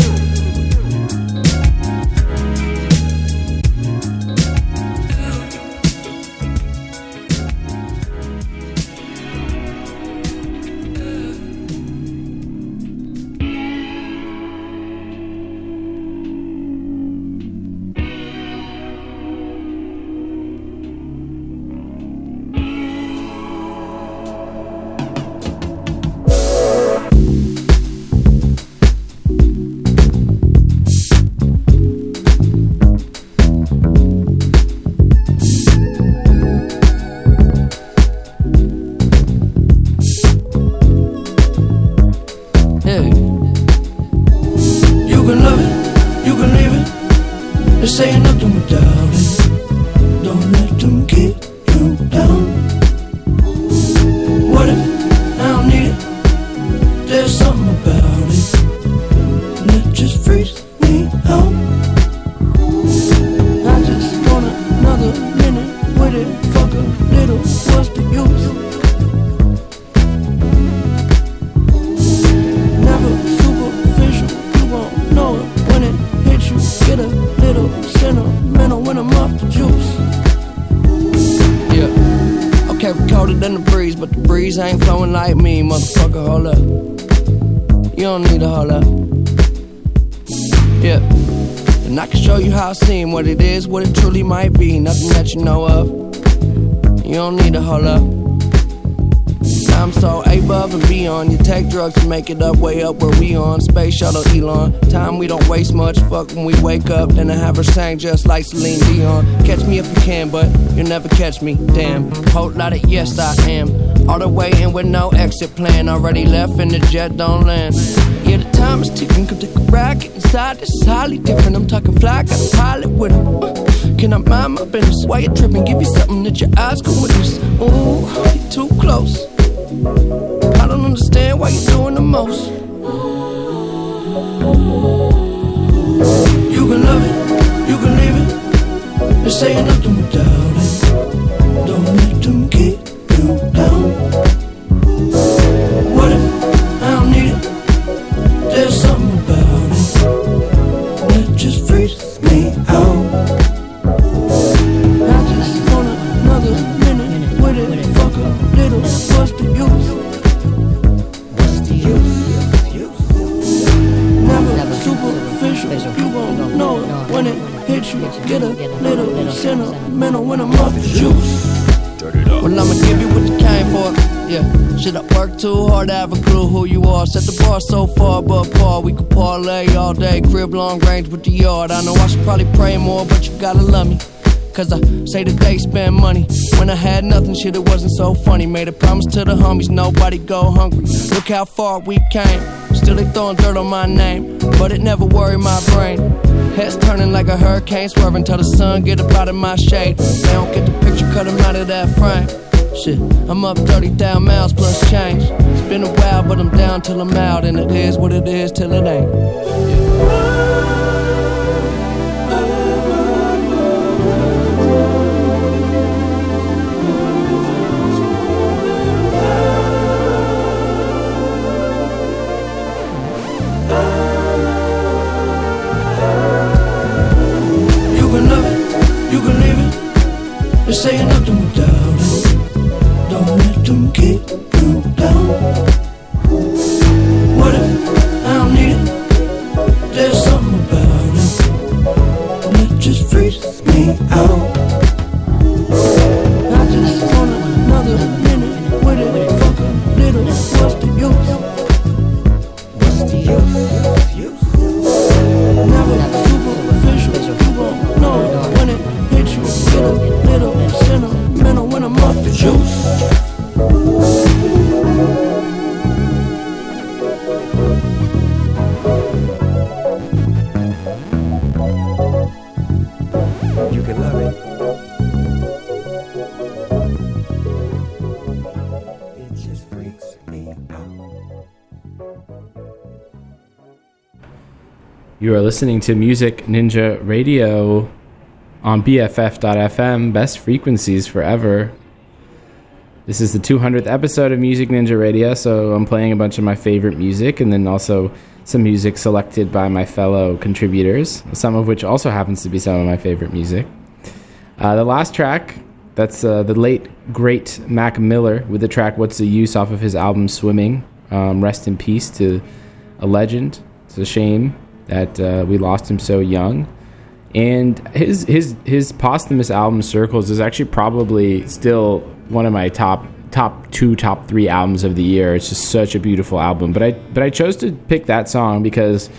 Make it up, way up where we on. Space shuttle Elon. Time we don't waste much. Fuck when we wake up. Then I have her sang just like Celine Dion. Catch me if you can, but you'll never catch me. Damn. Whole lot of yes, I am. All the way in with no exit plan. Already left and the jet don't land. Yeah, the time is ticking. Come take a. Get inside. This is highly different. I'm talking fly. Got a pilot with him. Uh, can I mind my business? Why you tripping? Give you something that your eyes can witness. Ooh, too close. Understand why you're doing the most. You can love it, you can leave it. They're saying nothing without it. A clue who you are? Set the bar so far above par. We could parlay all day, crib long range with the yard. I know I should probably pray more, but you gotta love me. Cause I say that they spend money. When I had nothing, shit, it wasn't so funny. Made a promise to the homies, nobody go hungry. Look how far we came. Still they throwing dirt on my name, but it never worried my brain. Heads turning like a hurricane, swerving till the sun get up out of my shade. They don't get the picture, cut 'em out of that frame. Shit, I'm up 30,000 miles plus change. It's been a while, but I'm down till I'm out, and it is what it is till it ain't. You're saying nothing. Listening to Music Ninja Radio on BFF.FM, best frequencies forever. This is the 200th episode of Music Ninja Radio, so I'm playing a bunch of my favorite music and then also some music selected by my fellow contributors, some of which also happens to be some of my favorite music. Uh, the last track, that's uh, the late, great Mac Miller with the track What's the Use off of his album Swimming. Um, rest in peace to a legend. It's a shame that uh, we lost him so young. And his his his posthumous album Circles is actually probably still one of my top top two top three albums of the year. It's just such a beautiful album. But I but I chose to pick that song because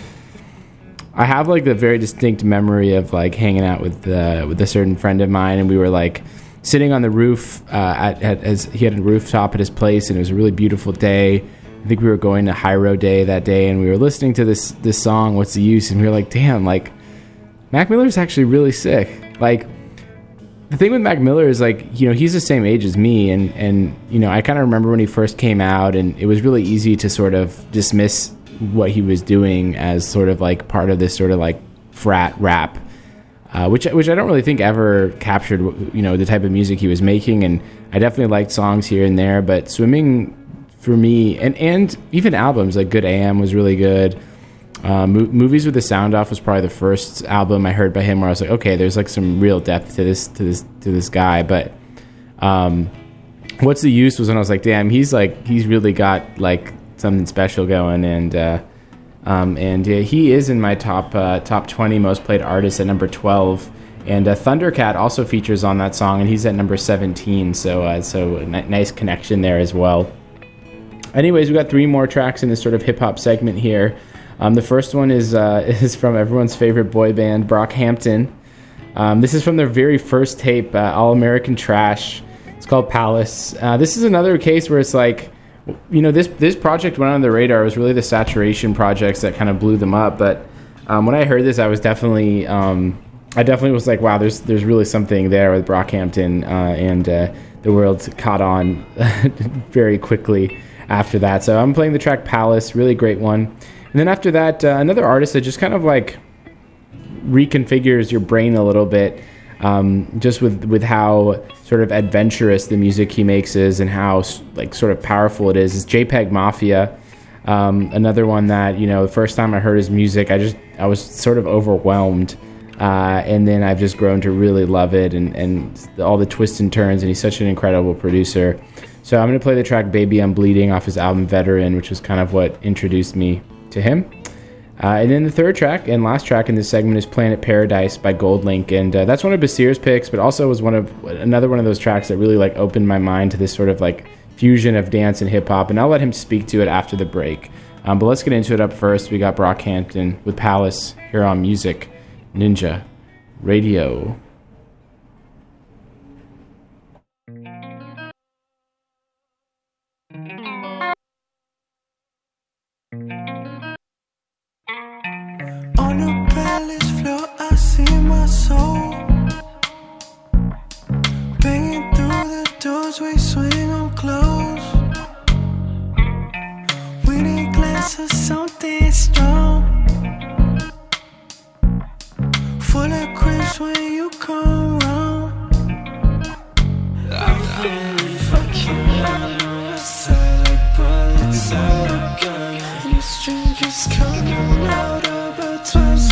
I have like the very distinct memory of like hanging out with uh, with a certain friend of mine, and we were like sitting on the roof uh, at, at as he had a rooftop at his place, and it was a really beautiful day. I think we were going to High Road Day that day, and we were listening to this this song. What's the use? And we were like, damn, like Mac Miller's actually really sick. Like the thing with Mac Miller is like you know he's the same age as me, and and you know I kind of remember when he first came out, and it was really easy to sort of dismiss what he was doing as sort of like part of this sort of like frat rap, uh, which which I don't really think ever captured you know the type of music he was making, and I definitely liked songs here and there, but swimming for me and and even albums like Good AM was really good. Uh, mo- movies with the sound off was probably the first album I heard by him where I was like, okay, there's like some real depth to this to this to this guy. But um, what's the use was when I was like, damn, he's like he's really got like something special going, and uh, um, and yeah, he is in my top uh, top twenty most played artists at number twelve. And uh, Thundercat also features on that song, and he's at number seventeen. So uh, so ni- nice connection there as well. Anyways, we got three more tracks in this sort of hip hop segment here. Um, the first one is uh, is from everyone's favorite boy band, Brockhampton. Um, this is from their very first tape, uh, All American Trash. It's called Palace. Uh, this is another case where it's like, you know, this this project went on the radar. It was really the saturation projects that kind of blew them up. But um, when I heard this, I was definitely, um, I definitely was like, wow, there's there's really something there with Brockhampton, uh, and uh, the world caught on very quickly after that. So I'm playing the track Palace, really great one. And then after that, uh, another artist that just kind of like reconfigures your brain a little bit, um, just with with how sort of adventurous the music he makes is, and how like sort of powerful it is. Is JPEGMAFIA, um, another one that you know the first time I heard his music, I just I was sort of overwhelmed. Uh, and then I've just grown to really love it and, and all the twists and turns, and he's such an incredible producer. So I'm going to play the track Baby I'm Bleeding off his album Veteran, which was kind of what introduced me to him. Uh, and then the third track and last track in this segment is Planet Paradise by GoldLink, and uh, that's one of Basir's picks, but also was one of another one of those tracks that really like opened my mind to this sort of like fusion of dance and hip hop. And I'll let him speak to it after the break. Um, but let's get into it up first. We got Brockhampton with Palace here on Music Ninja Radio. Strangers coming out about twice as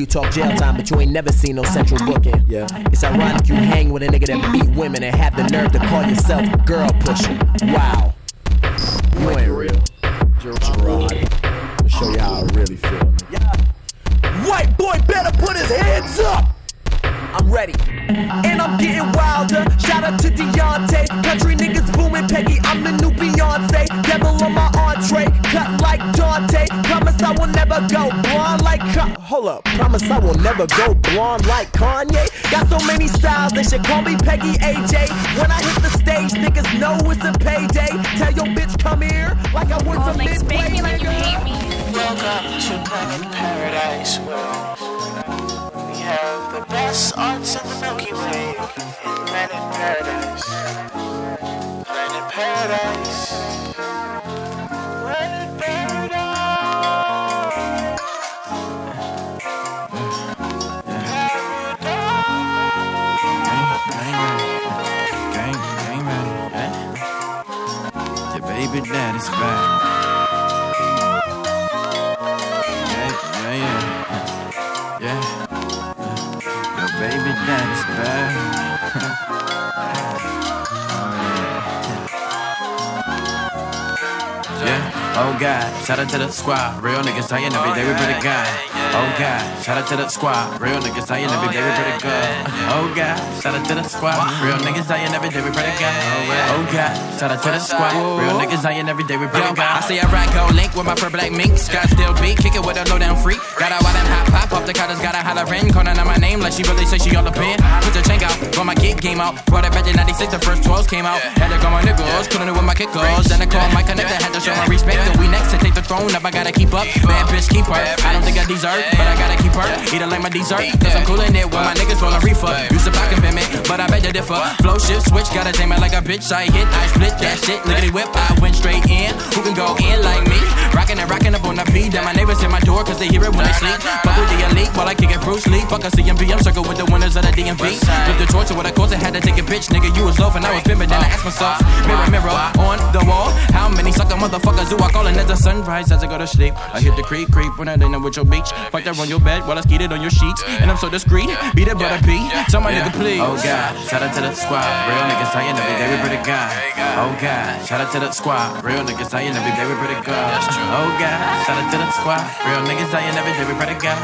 you talk jail time, but you ain't never seen no central uh-huh. booking. Yeah. It's ironic you hang with a nigga that beat women and have the nerve to call yourself a girl pusher. Wow. Baby daddy's back. Yeah, yeah, yeah. Yeah. Your baby daddy's back. Oh God, shout out to the squad. Real niggas dying every day, we pretty oh, good. Oh God, shout out to the squad. Real niggas dying every day, oh, we pretty good. Oh God, shout out to the squad. Real niggas dying every day, we pretty good. Oh, oh God, shout out to the squad. Real niggas dying every day, we pretty Yo, good. I say I ride go link with my fur black mink. Scott still beat, kick it with a low down freak. Got out while them hop pop off the cutters, got a holler in. Calling out my name like she really say she all up in. Put the chain out, got my kick game out. Brought it back in 96, the first 12s came out. Had to call my niggas, couldn't do with my kickers. Then I called my connector, had to show my respect. That we next to take the throne up, I gotta keep up. Bad bitch, keep her. I don't think I deserve, but I gotta her. Eat her like my dessert, cause I'm coolin' it when my niggas rollin' reefer. Used to back and me, but I bet you differ. Flow shift, switch, gotta tame it like a bitch. I hit, I split that shit, lickety whip, I went straight in. Who can go in like me? Rockin' and rockin' up on the beat. Then my neighbors hit my door cause they hear it when they sleep. Fuck with the elite while I kick it Bruce Lee. Fuck a CMB, I'm circle with the winners of the DMV. Flip the torch to what I caused, I had to take a bitch. Nigga, you was low and I was pimpin'. Then I asked myself, mirror, mirror on the wall. How many sucker motherfuckers do I call in at the sunrise as I go to sleep? I hit the creep, creep when I dinner with your beach. Fuck that on your bed while I skeet it on your sheets. And I'm so discreet, beat it but I pee. Tell my Yeah. nigga please. Oh God, shout out to the squad. Real niggas dying every day, we pretty good. Oh God, shout out to the squad. Real niggas dying every day, we pretty good. Oh God, shout out to the squad. Real niggas dying every day, we pretty good.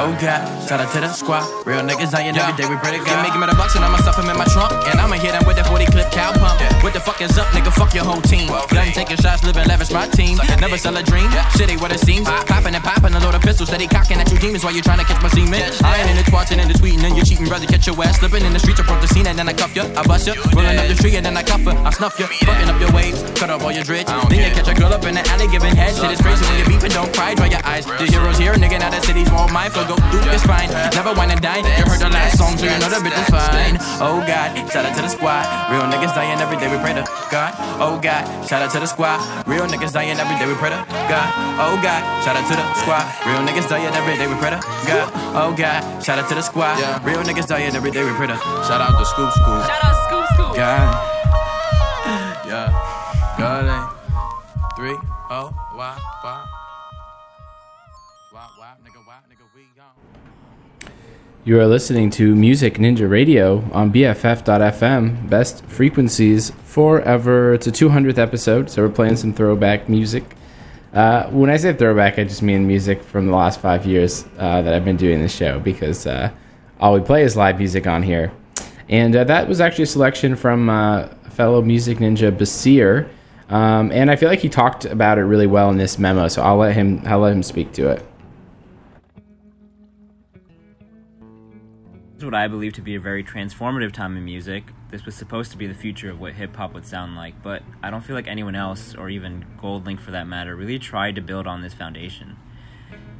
Oh God, shout out to the squad. Real niggas dying every day, we pretty good. Give me, give me the bucks and I'ma stuff 'em in my trunk. And I'ma hit 'em with that 40 clip cow pump. What the fuck is up, nigga? Fuck your whole team. Gun taking shots, living lavish, my team. Never sell a dream. Shit ain't what it seems. Popping and popping a load of pistols, steady cocking at you demons while you trying to catch my semen. I ain't in the twatting and the tweeting and you cheating, brother. Catch your ass slipping in the streets, approach the scene and then I cuff ya. I bust ya. Rolling up the tree and then I cuff her. I snuff ya. Fucking up your waves, cut off all your dreads. Then you catch a girl up in the alley giving head. Shit is crazy when you beefing, don't cry, dry your eyes. The heroes here, nigga, now the city's more mindful. Go through your spine. Never wine and dine. You heard the last song, so you know the bitch is fine. Oh God, shout out to the squad. Real niggas dying every day, we pray to God. Oh God, shout out to the squad. Real niggas dying every day, we pray to God. Oh God, shout out to the squad. Real niggas dying every day, we pray to God. Oh God, shout out to the squad. Yeah. Real niggas dying every day, we pray to Shout out to Scoop Scoop. Shout out Scoop Scoop. God. Yeah. God ain't eh. three. Oh, why, why? Why, why, nigga, why, nigga, we gone. You are listening to Music Ninja Radio on BFF.FM, best frequencies forever. It's a 200th episode, so we're playing some throwback music. Uh, when I say throwback, I just mean music from the last five years uh, that I've been doing this show because uh, all we play is live music on here. And uh, that was actually a selection from uh, fellow music ninja Basir. Um, and I feel like he talked about it really well in this memo, so I'll let him I'll let him speak to it. What I believe to be a very transformative time in music. This was supposed to be the future of what hip hop would sound like, but I don't feel like anyone else, or even GoldLink for that matter, really tried to build on this foundation.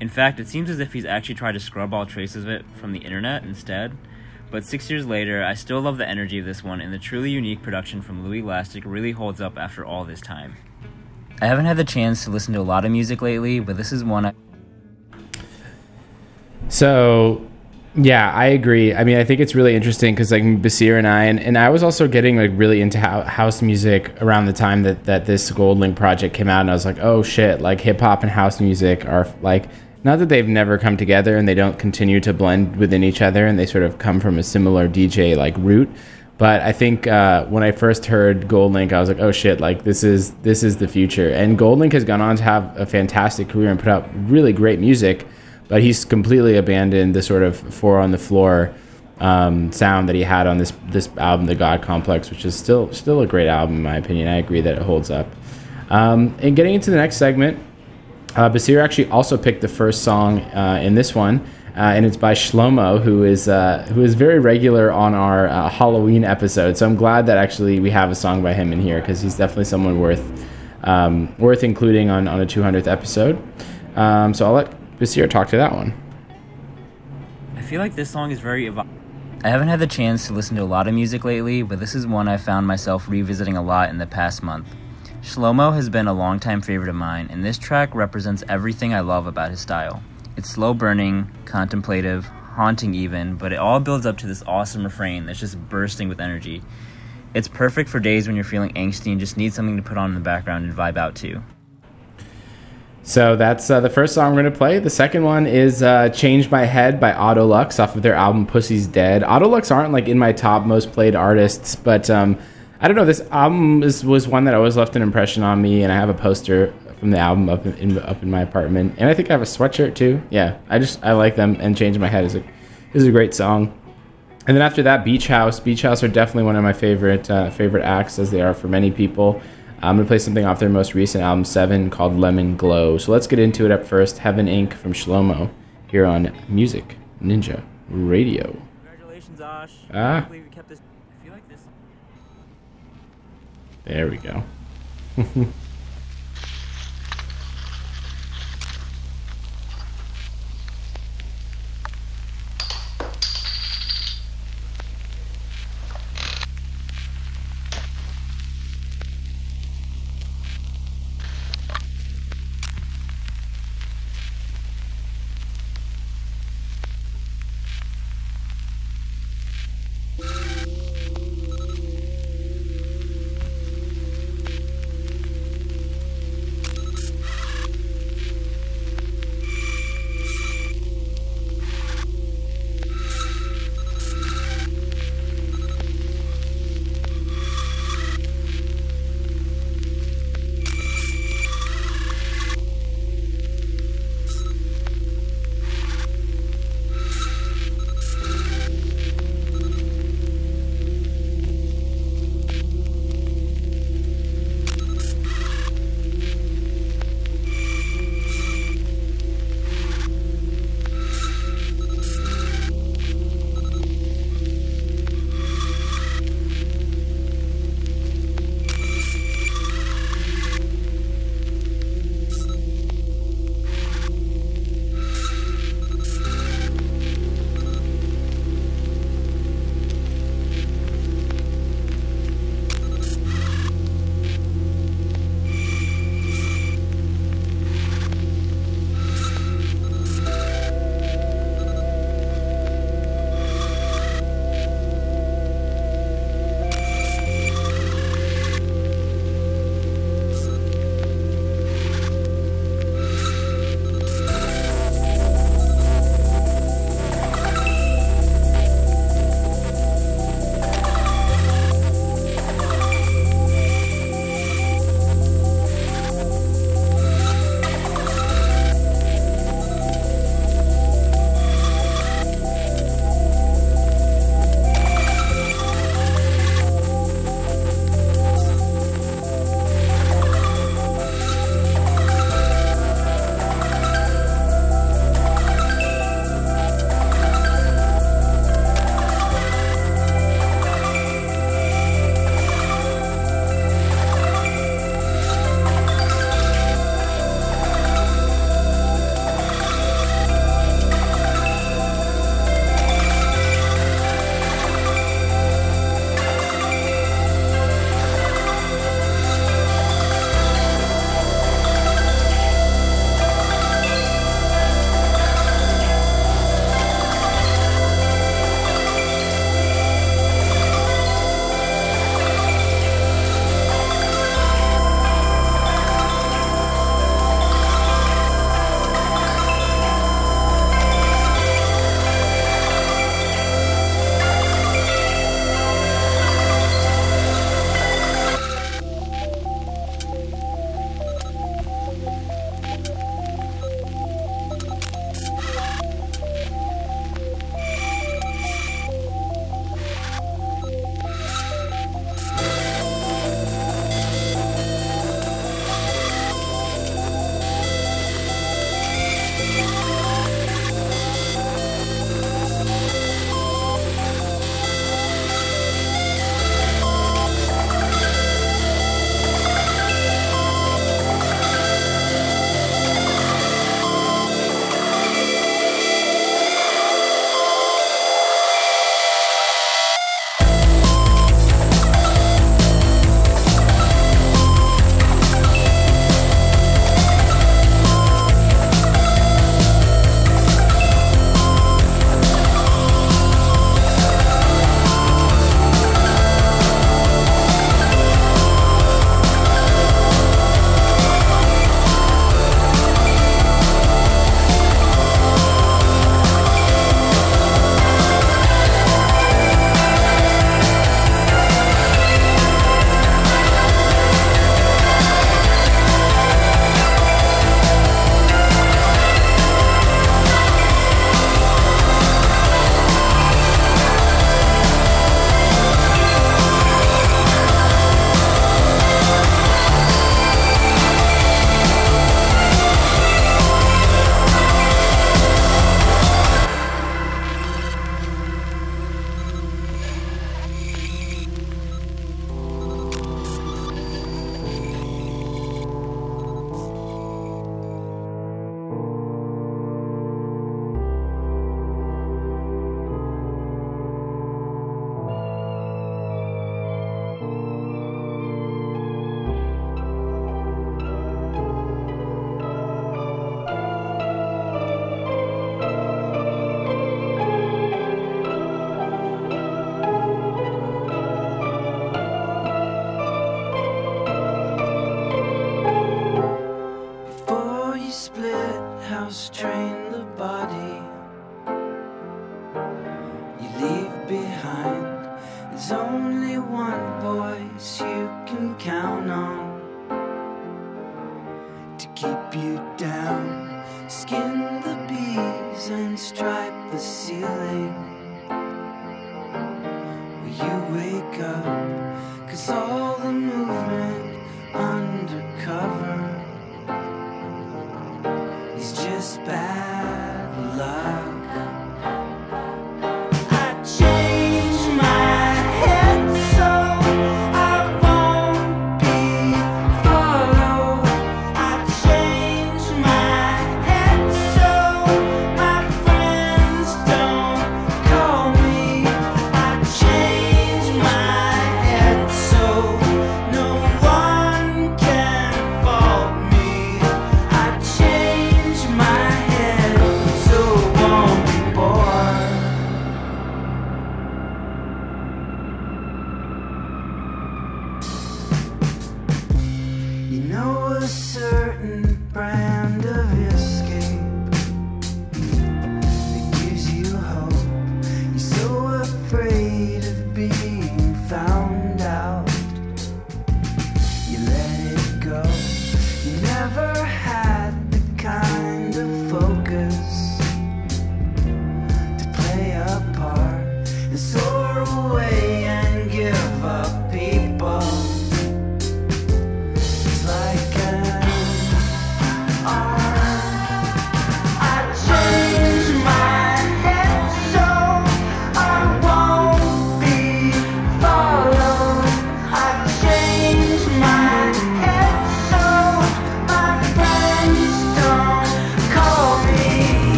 In fact, it seems as if he's actually tried to scrub all traces of it from the internet instead. But six years later, I still love the energy of this one, and the truly unique production from Louie Lastic really holds up after all this time. I haven't had the chance to listen to a lot of music lately, but this is one I. So, Yeah, I agree. I mean, I think it's really interesting because like Basir and I, and, and I was also getting like really into house music around the time that that this GoldLink project came out, and I was like, oh shit, like hip hop and house music are like not that they've never come together and they don't continue to blend within each other, and they sort of come from a similar DJ like root. But I think uh, when I first heard GoldLink, I was like, oh shit, like this is this is the future. And GoldLink has gone on to have a fantastic career and put out really great music but he's completely abandoned the sort of four on the floor um, sound that he had on this this album, The God Complex, which is still still a great album in my opinion. I agree that it holds up. Um, and getting into the next segment, uh, Basir actually also picked the first song uh, in this one, uh, and it's by Shlohmo, who is uh, who is very regular on our uh, Halloween episode. So I'm glad that actually we have a song by him in here because he's definitely someone worth um, worth including on on a 200th episode. Um, so I'll let Basir talk to that one. I feel like this song is very. Evo- I haven't had the chance to listen to a lot of music lately, but this is one I found myself revisiting a lot in the past month. Shlohmo has been a longtime favorite of mine, and this track represents everything I love about his style. It's slow burning, contemplative, haunting even, but it all builds up to this awesome refrain that's just bursting with energy. It's perfect for days when you're feeling angsty and just need something to put on in the background and vibe out to. So that's uh, the first song we're going to play. The second one is uh, Change My Head by Autolux off of their album Pussy's Dead. Autolux aren't like in my top most played artists, but um, I don't know. This album is, was one that always left an impression on me, and I have a poster from the album up in, up in my apartment. And I think I have a sweatshirt too. Yeah, I just, I like them, and Change My Head is a, is a great song. And then after that, Beach House. Beach House are definitely one of my favorite uh, favorite acts, as they are for many people. I'm gonna play something off their most recent album, Seven, called Lemon Glow. So let's get into it up first. Heaven Inc. from Shlohmo here on Music Ninja Radio. Congratulations, Osh. Ah. I can't believe you kept this. I feel like this. There we go.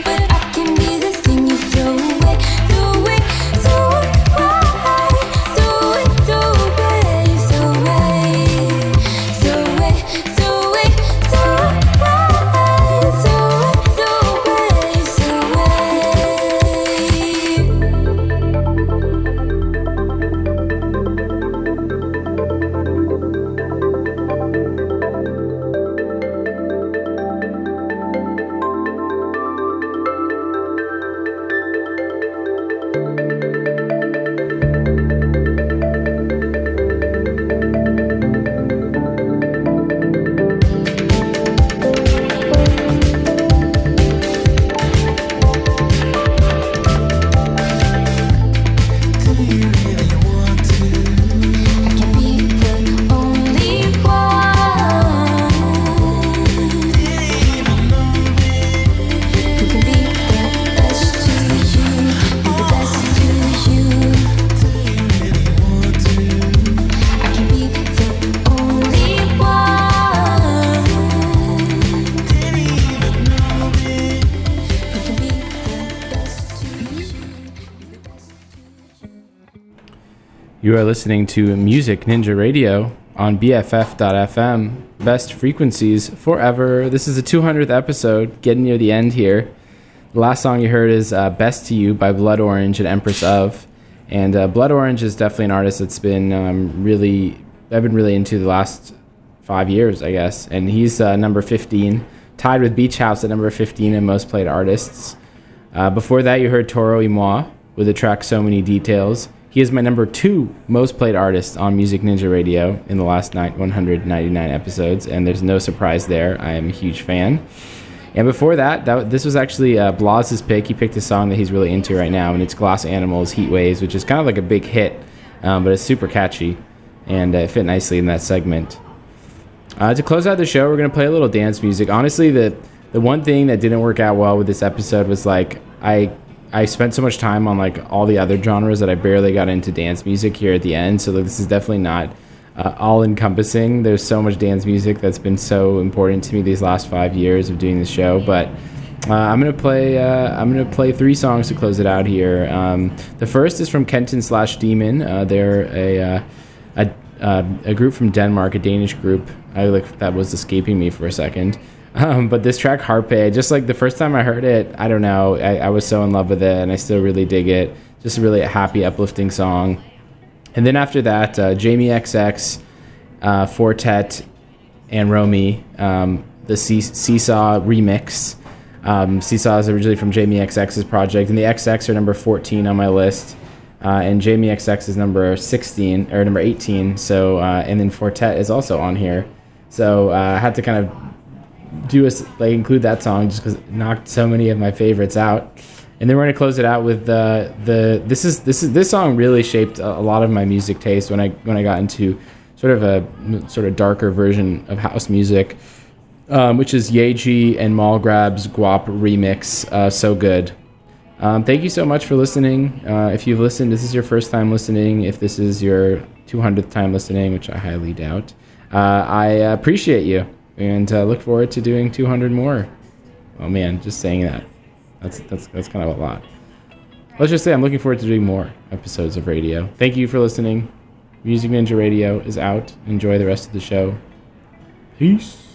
but You are listening to Music Ninja Radio on BFF.FM, best frequencies forever. This is the 200th episode, getting near the end here. The last song you heard is uh, Best to You by Blood Orange and Empress of. And uh, Blood Orange is definitely an artist that's been um, really, I've been really into the last five years, I guess. And he's uh, number 15, tied with Beach House at number 15 in most played artists. Uh, before that, you heard Toro y Moi with the track So Many Details. He is my number two most played artist on Music Ninja Radio in the last night 199 episodes, and there's no surprise there. I am a huge fan. And before that, that this was actually uh, Blaz's pick. He picked a song that he's really into right now, and it's Glass Animals Heat Waves, which is kind of like a big hit, um, but it's super catchy and uh, it fit nicely in that segment. Uh, to close out the show, we're going to play a little dance music. Honestly, the, the one thing that didn't work out well with this episode was like, I I spent so much time on like all the other genres that I barely got into dance music here at the end. So like, this is definitely not uh, all encompassing. There's so much dance music that's been so important to me these last five years of doing this show. But uh, I'm gonna play. Uh, I'm gonna play three songs to close it out here. Um, the first is from Kenton slash Demon. Uh, they're a uh, a, uh, a group from Denmark, a Danish group. I like that was escaping me for a second. Um, but this track, Harpe, just like the first time I heard it, I don't know, I, I, was so in love with it, and I still really dig it. Just a really a happy, uplifting song. And then after that, uh, Jamie XX, uh, Four Tet, and Romy, um, the See- Seesaw remix. Um, Seesaw is originally from Jamie XX's project, and the XX are number 14 on my list. Uh, and Jamie XX is number 16 or number 18. So, uh, and then Four Tet is also on here. So uh, I had to kind of do a, like include that song just because it knocked so many of my favorites out. And then we're gonna close it out with the the this is this is this song really shaped a, a lot of my music taste when I when I got into sort of a sort of darker version of house music, um, which is Yaeji and Mall Grab's Guap remix. Uh, so good. Um, thank you so much for listening. Uh, if you've listened, this is your first time listening. If this is your 200th time listening, which I highly doubt, uh, I appreciate you and uh, look forward to doing 200 more. Oh man, just saying that. That's that's that's kind of a lot. Let's just say I'm looking forward to doing more episodes of radio. Thank you for listening. Music Ninja Radio is out. Enjoy the rest of the show. Peace.